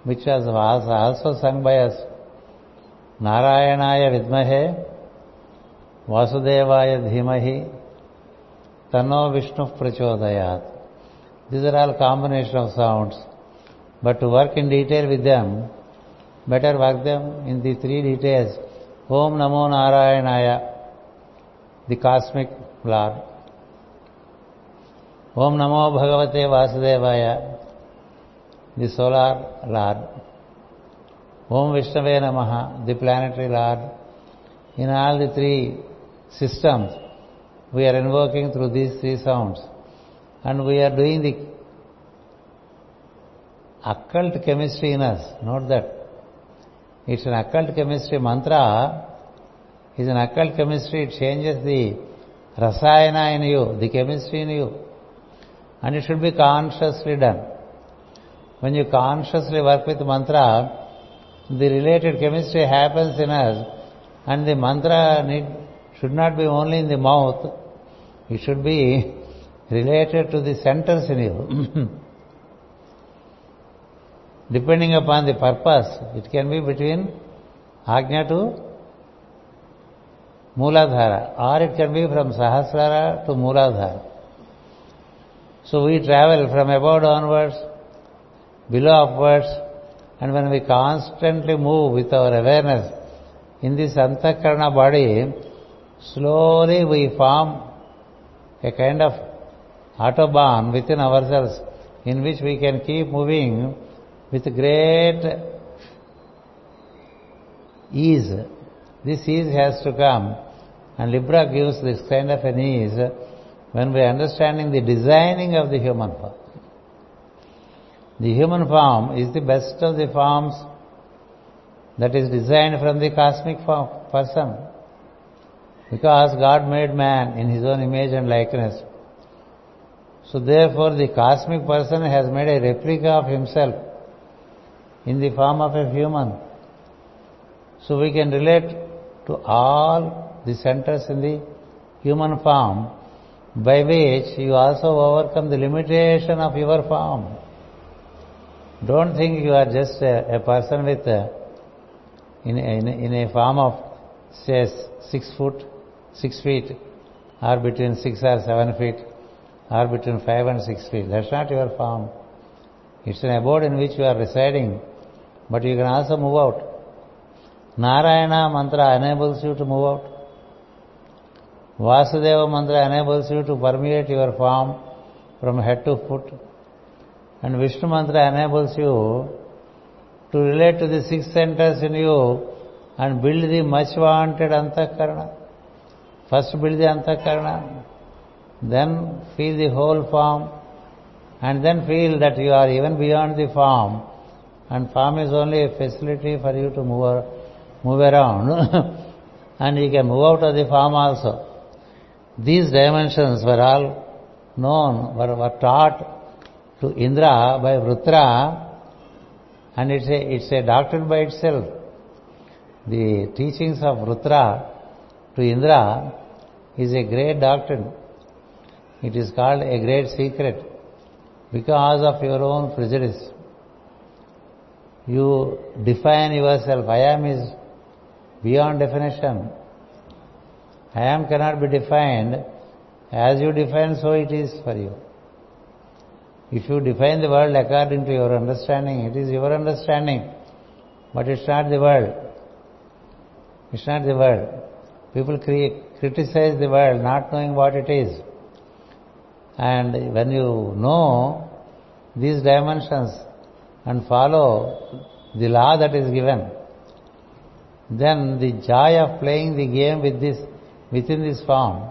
which was also sung by us. Narayanaya Vidmahe Vasudevaya Dhimahi Tano Vishnu Prachodayat. These are all combination of sounds. But to work in detail with them, better work them in the three details. Om Namo Narayanaya, the cosmic Lord. Om Namo Bhagavate Vasudevaya, the solar Lord. Om Vishnave Namaha, the planetary Lord. In all the three systems, we are invoking through these three sounds. And we are doing the occult chemistry in us. Note that. It's an occult chemistry. Mantra is an occult chemistry. It changes the rasayana in you, the chemistry in you. And it should be consciously done. When you consciously work with mantra, the related chemistry happens in us and the mantra need, should not be only in the mouth, it should be related to the centers in you. Depending upon the purpose, it can be between Agnya to Mooladhara or it can be from Sahasrara to Mooladhara. So we travel from above downwards, below upwards, and when we constantly move with our awareness in this Antahkarana body, slowly we form a kind of autobahn within ourselves in which we can keep moving with great ease. This ease has to come and Libra gives this kind of an ease when we are understanding the designing of the human form. The human form is the best of the forms that is designed from the cosmic form, person. Because God made man in his own image and likeness. So therefore the cosmic person has made a replica of himself in the form of a human. So we can relate to all the centers in the human form by which you also overcome the limitation of your form. Don't think you are just a, person with a, in, a, in, a, in a form of say six foot, six feet, or between six or seven feet, or between five and six feet. That's not your form. It's an abode in which you are residing, but you can also move out. Narayana mantra enables you to move out. Vasudeva mantra enables you to permeate your form from head to foot. And Vishnu mantra enables you to relate to the six centers in you and build the much wanted antahkarana. First build the antahkarana, then feel the whole form, and then feel that you are even beyond the form, and form is only a facility for you to move, move around, and you can move out of the form also. These dimensions were all known, were, were taught to Indra by Vrutra, and it's a, it's a doctrine by itself. The teachings of Vrutra to Indra is a great doctrine. It is called a great secret because of your own prejudice. You define yourself. I am is beyond definition. I am cannot be defined. As you define, so it is for you. If you define the world according to your understanding, it is your understanding, but it's not the world. It's not the world. People criticize the world not knowing what it is. And when you know these dimensions and follow the law that is given, then the joy of playing the game with this within this form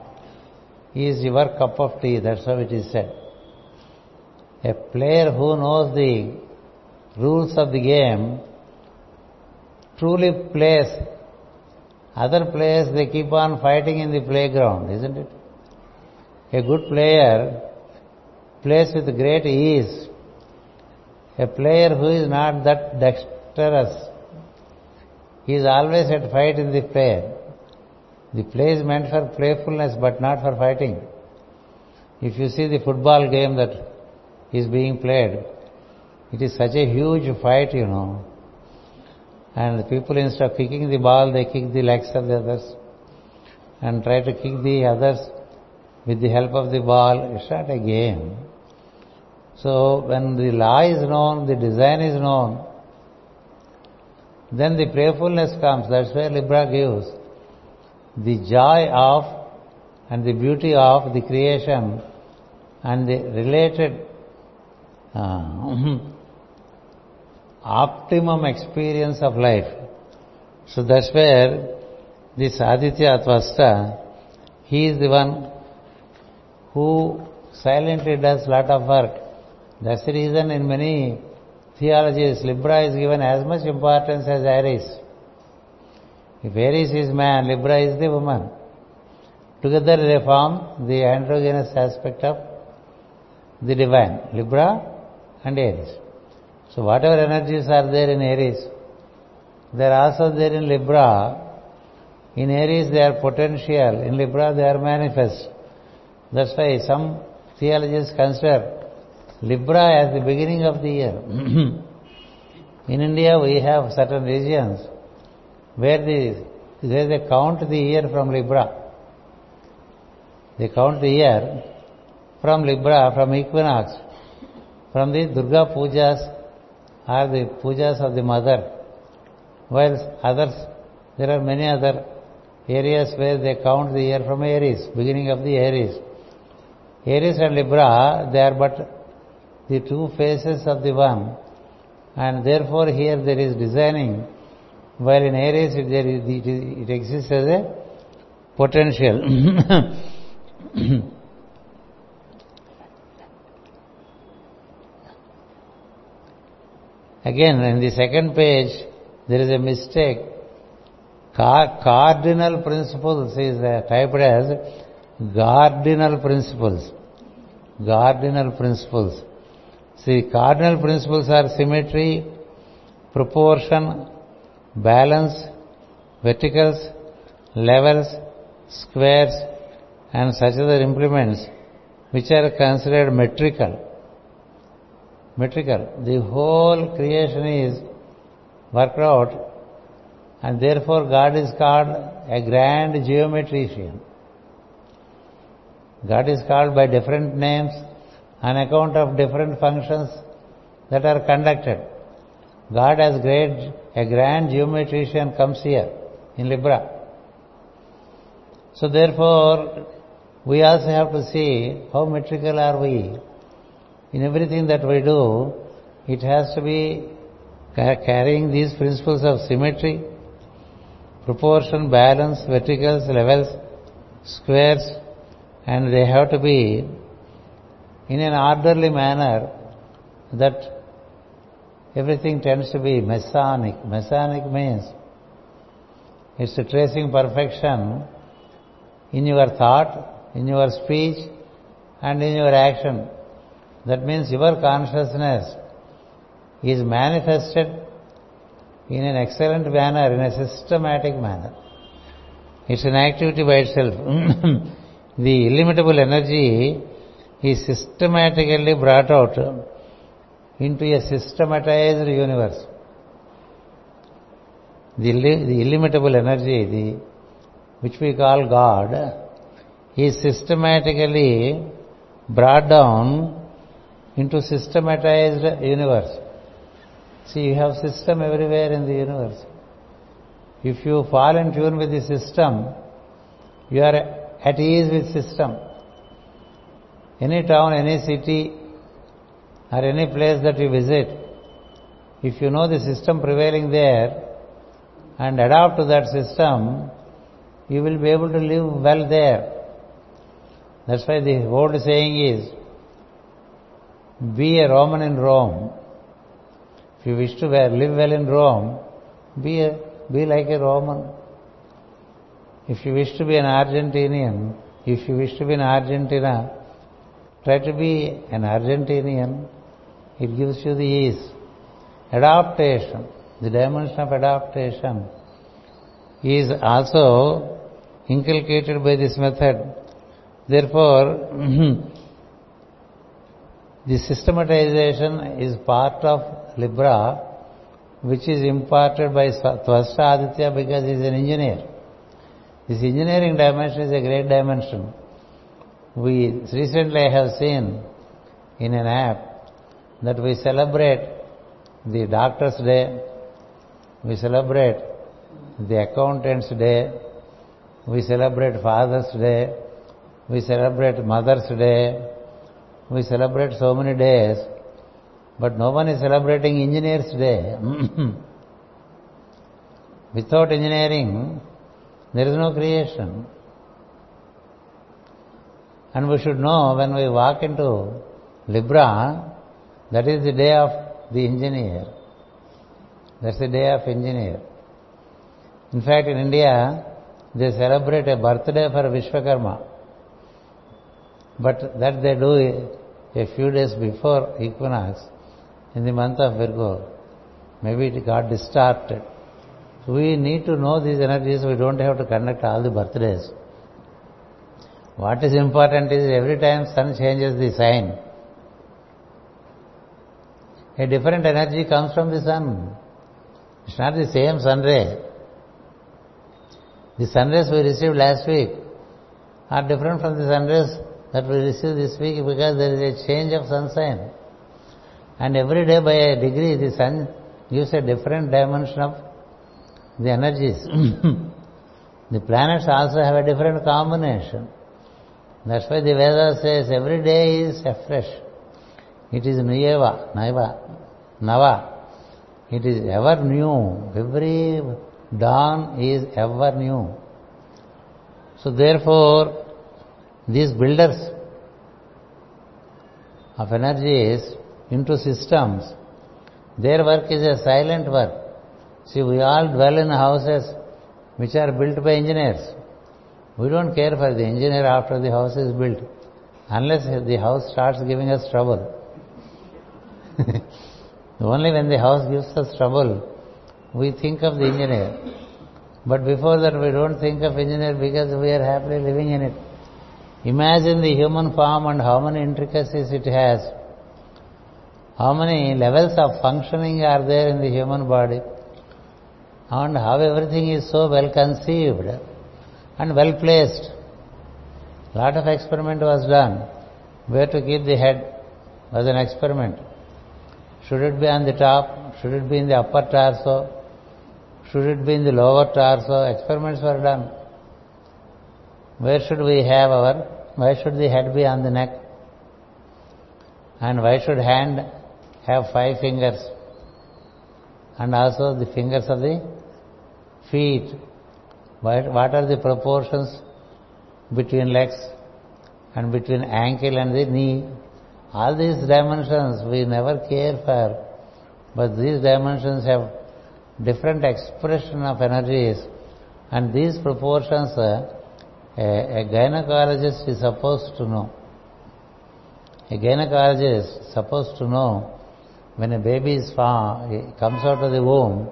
is your cup of tea. That's how it is said. A player who knows the rules of the game truly plays, other players they keep on fighting in the playground, isn't it? A good player plays with great ease. A player who is not that dexterous, he is always at fight in the play. The play is meant for playfulness but not for fighting. If you see the football game that is being played, it is such a huge fight, you know. And the people instead of kicking the ball, they kick the legs of the others and try to kick the others with the help of the ball. It's not a game. So when the law is known, the design is known, then the playfulness comes. That's where Libra gives the joy of and the beauty of the creation and the related uh, optimum experience of life. So that's where this Aditya Atvasta, he is the one who silently does lot of work. That's the reason in many theologies, Libra is given as much importance as Aries. If Aries is man, Libra is the woman. Together they form the androgynous aspect of the divine, Libra and Aries. So whatever energies are there in Aries, they are also there in Libra. In Aries they are potential, in Libra they are manifest. That's why some theologians consider Libra as the beginning of the year. in India we have certain regions where the, where they count the year from Libra. They count the year from Libra, from equinox, from the Durga pujas or the pujas of the mother. While others, there are many other areas where they count the year from Aries, beginning of the Aries. Aries and Libra, they are but the two faces of the one, and therefore here there is designing, while in Aries it, it exists as a potential. Again, in the second page, there is a mistake. Car- cardinal principles is uh, typed as cardinal principles. Cardinal principles. See, cardinal principles are symmetry, proportion, balance, verticals, levels, squares, and such other implements which are considered metrical metrical. The whole creation is worked out and therefore God is called a grand geometrician. God is called by different names on account of different functions that are conducted. God as great, a grand geometrician comes here in Libra. So therefore, we also have to see how metrical are we in everything that we do, it has to be carrying these principles of symmetry, proportion, balance, verticals, levels, squares, and they have to be in an orderly manner that everything tends to be Masonic. Masonic means it's tracing perfection in your thought, in your speech, and in your action. That means your consciousness is manifested in an excellent manner, in a systematic manner. It's an activity by itself. the illimitable energy is systematically brought out into a systematized universe. The, the illimitable energy, the, which we call God, is systematically brought down into systematized universe. See, you have system everywhere in the universe. If you fall in tune with the system, you are at ease with system. Any town, any city, or any place that you visit, if you know the system prevailing there and adapt to that system, you will be able to live well there. That's why the old saying is, be a Roman in Rome, If you wish to live well in Rome, be, a, be like a Roman. If you wish to be an Argentinian, if you wish to be in Argentina, try to be an Argentinian. It gives you the ease. Adaptation, the dimension of adaptation is also inculcated by this method. Therefore, the systematization is part of Libra, which is imparted by Tvasta Aditya because he is an engineer. This engineering dimension is a great dimension. We recently have seen in an app that we celebrate the Doctor's Day, we celebrate the Accountant's Day, we celebrate Father's Day, we celebrate Mother's Day, we celebrate so many days, but no one is celebrating Engineer's Day. Without engineering, there is no creation. And we should know when we walk into Libra, that is the day of the engineer. That's the day of engineer. In fact, in India, they celebrate a birthday for Vishwakarma. But that they do a few days before equinox in the month of Virgo. Maybe it got distorted. So we need to know these energies. We don't have to conduct all the birthdays. What is important is every time sun changes the sign, a different energy comes from the sun. It's not the same sun ray. The sun rays we received last week are different from the sun rays that we receive this week because there is a change of sun sign. And every day by a degree the sun gives a different dimension of the energies. the planets also have a different combination. That's why the Veda says every day is afresh. It is Nuyeva, Naiva, Nava. It is ever new. Every dawn is ever new. So therefore, these builders of energies into systems, their work is a silent work. See, we all dwell in houses which are built by engineers. We don't care for the engineer after the house is built, unless the house starts giving us trouble. Only when the house gives us trouble, we think of the engineer. But before that, we don't think of engineer because we are happily living in it. Imagine the human form and how many intricacies it has. How many levels of functioning are there in the human body. And how everything is so well conceived and well placed. Lot of experiment was done. Where to keep the head was an experiment. Should it be on the top? Should it be in the upper torso? Should it be in the lower torso? Experiments were done. Where should we have our, why should the head be on the neck? And why should hand have five fingers? And also the fingers of the feet. What are the proportions between legs and between ankle and the knee? All these dimensions we never care for, but these dimensions have different expression of energies and these proportions uh, a, gynecologist is supposed to know. A gynecologist is supposed to know when a baby is formed, comes out of the womb,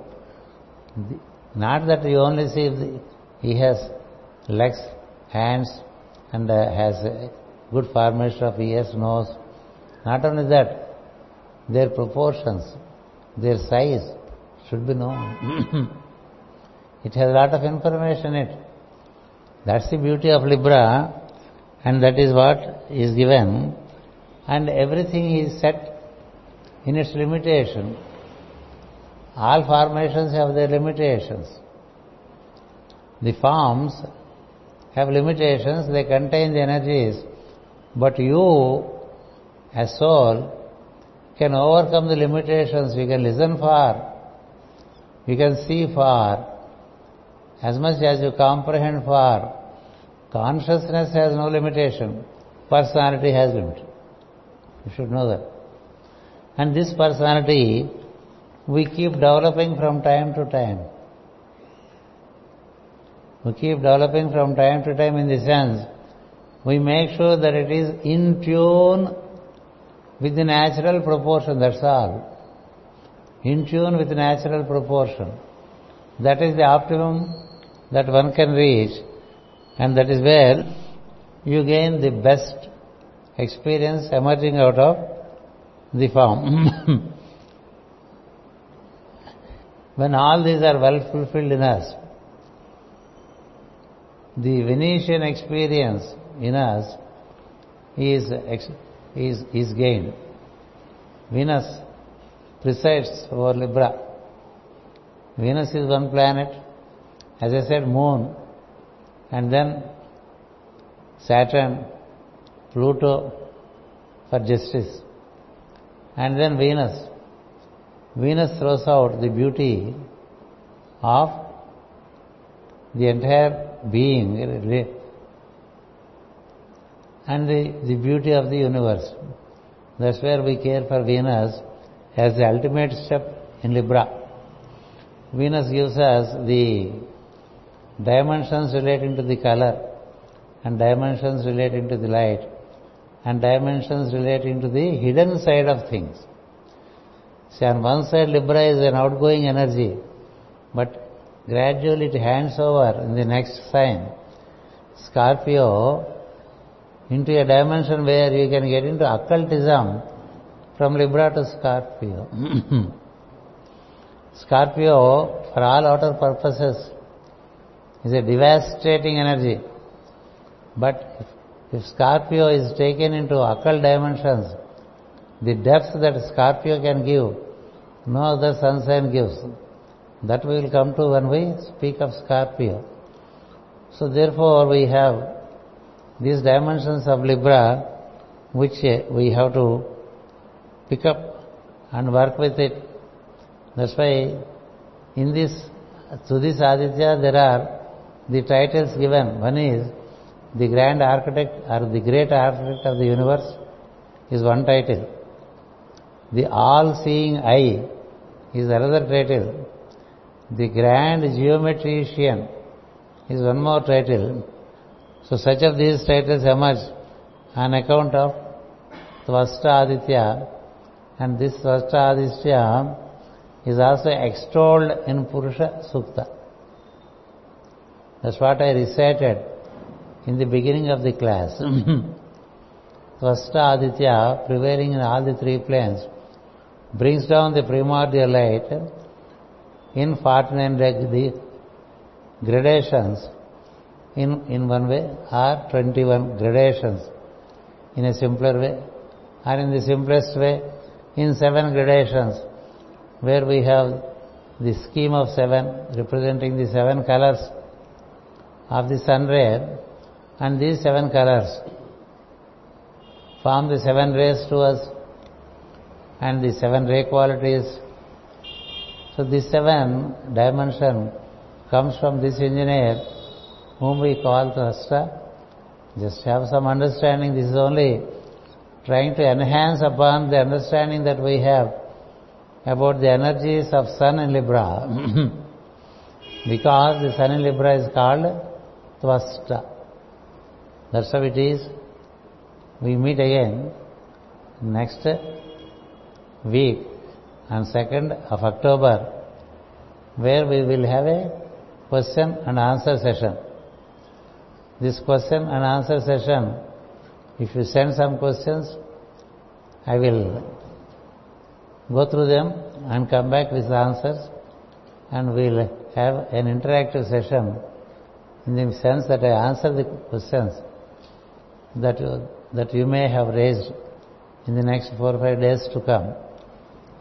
not that you only see the, he has legs, hands, and uh, has a good formation of ears, nose. Not only that, their proportions, their size should be known. it has a lot of information in it. That's the beauty of Libra, and that is what is given, and everything is set in its limitation. All formations have their limitations. The forms have limitations, they contain the energies, but you, as soul, can overcome the limitations. You can listen far, you can see far, as much as you comprehend far. Consciousness has no limitation. Personality has limit. You should know that. And this personality we keep developing from time to time. We keep developing from time to time in the sense we make sure that it is in tune with the natural proportion, that's all. In tune with the natural proportion. That is the optimum that one can reach and that is where you gain the best experience emerging out of the form. when all these are well fulfilled in us, the Venusian experience in us is, is, is gained. Venus presides over Libra. Venus is one planet, as I said, moon, and then Saturn, Pluto for justice, and then Venus. Venus throws out the beauty of the entire being and the, the beauty of the universe. That's where we care for Venus as the ultimate step in Libra. Venus gives us the dimensions relating to the color and dimensions relating to the light and dimensions relating to the hidden side of things. See, on one side Libra is an outgoing energy, but gradually it hands over in the next sign, Scorpio, into a dimension where you can get into occultism from Libra to Scorpio. Scorpio, for all outer purposes, is a devastating energy. But if, if Scorpio is taken into occult dimensions, the depth that Scorpio can give, no other sun sign gives. That we will come to when we speak of Scorpio. So therefore we have these dimensions of Libra which eh, we have to pick up and work with it. That's why in this Sudhi Aditya there are the titles given. One is the grand architect or the great architect of the universe is one title. The all-seeing eye is another title. The grand geometrician is one more title. So such of these titles emerge on account of Tvasta Aditya and this Tvasta Aditya is also extolled in Purusha Sukta. That's what I recited in the beginning of the class. Mm-hmm. Tvasta Aditya, prevailing in all the three planes, brings down the primordial light in 49 the gradations in, in one way or 21 gradations in a simpler way. Or in the simplest way in seven gradations where we have the scheme of seven representing the seven colors of the sun ray and these seven colors form the seven rays to us and the seven ray qualities. So this seven dimension comes from this engineer whom we call Tvasta, just have some understanding. This is only trying to enhance upon the understanding that we have about the energies of Sun in Libra. because the Sun in Libra is called Tvasta. That's how it is. We meet again next week on 2nd of October where we will have a question and answer session this question and answer session, if you send some questions, I will go through them and come back with the answers and we'll have an interactive session in the sense that I answer the questions that you, that you may have raised in the next four or five days to come.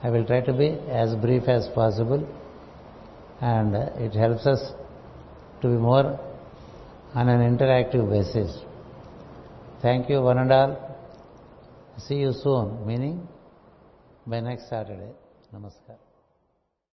I will try to be as brief as possible and it helps us to be more on an interactive basis. Thank you, one and all. See you soon, meaning by next Saturday. Namaskar.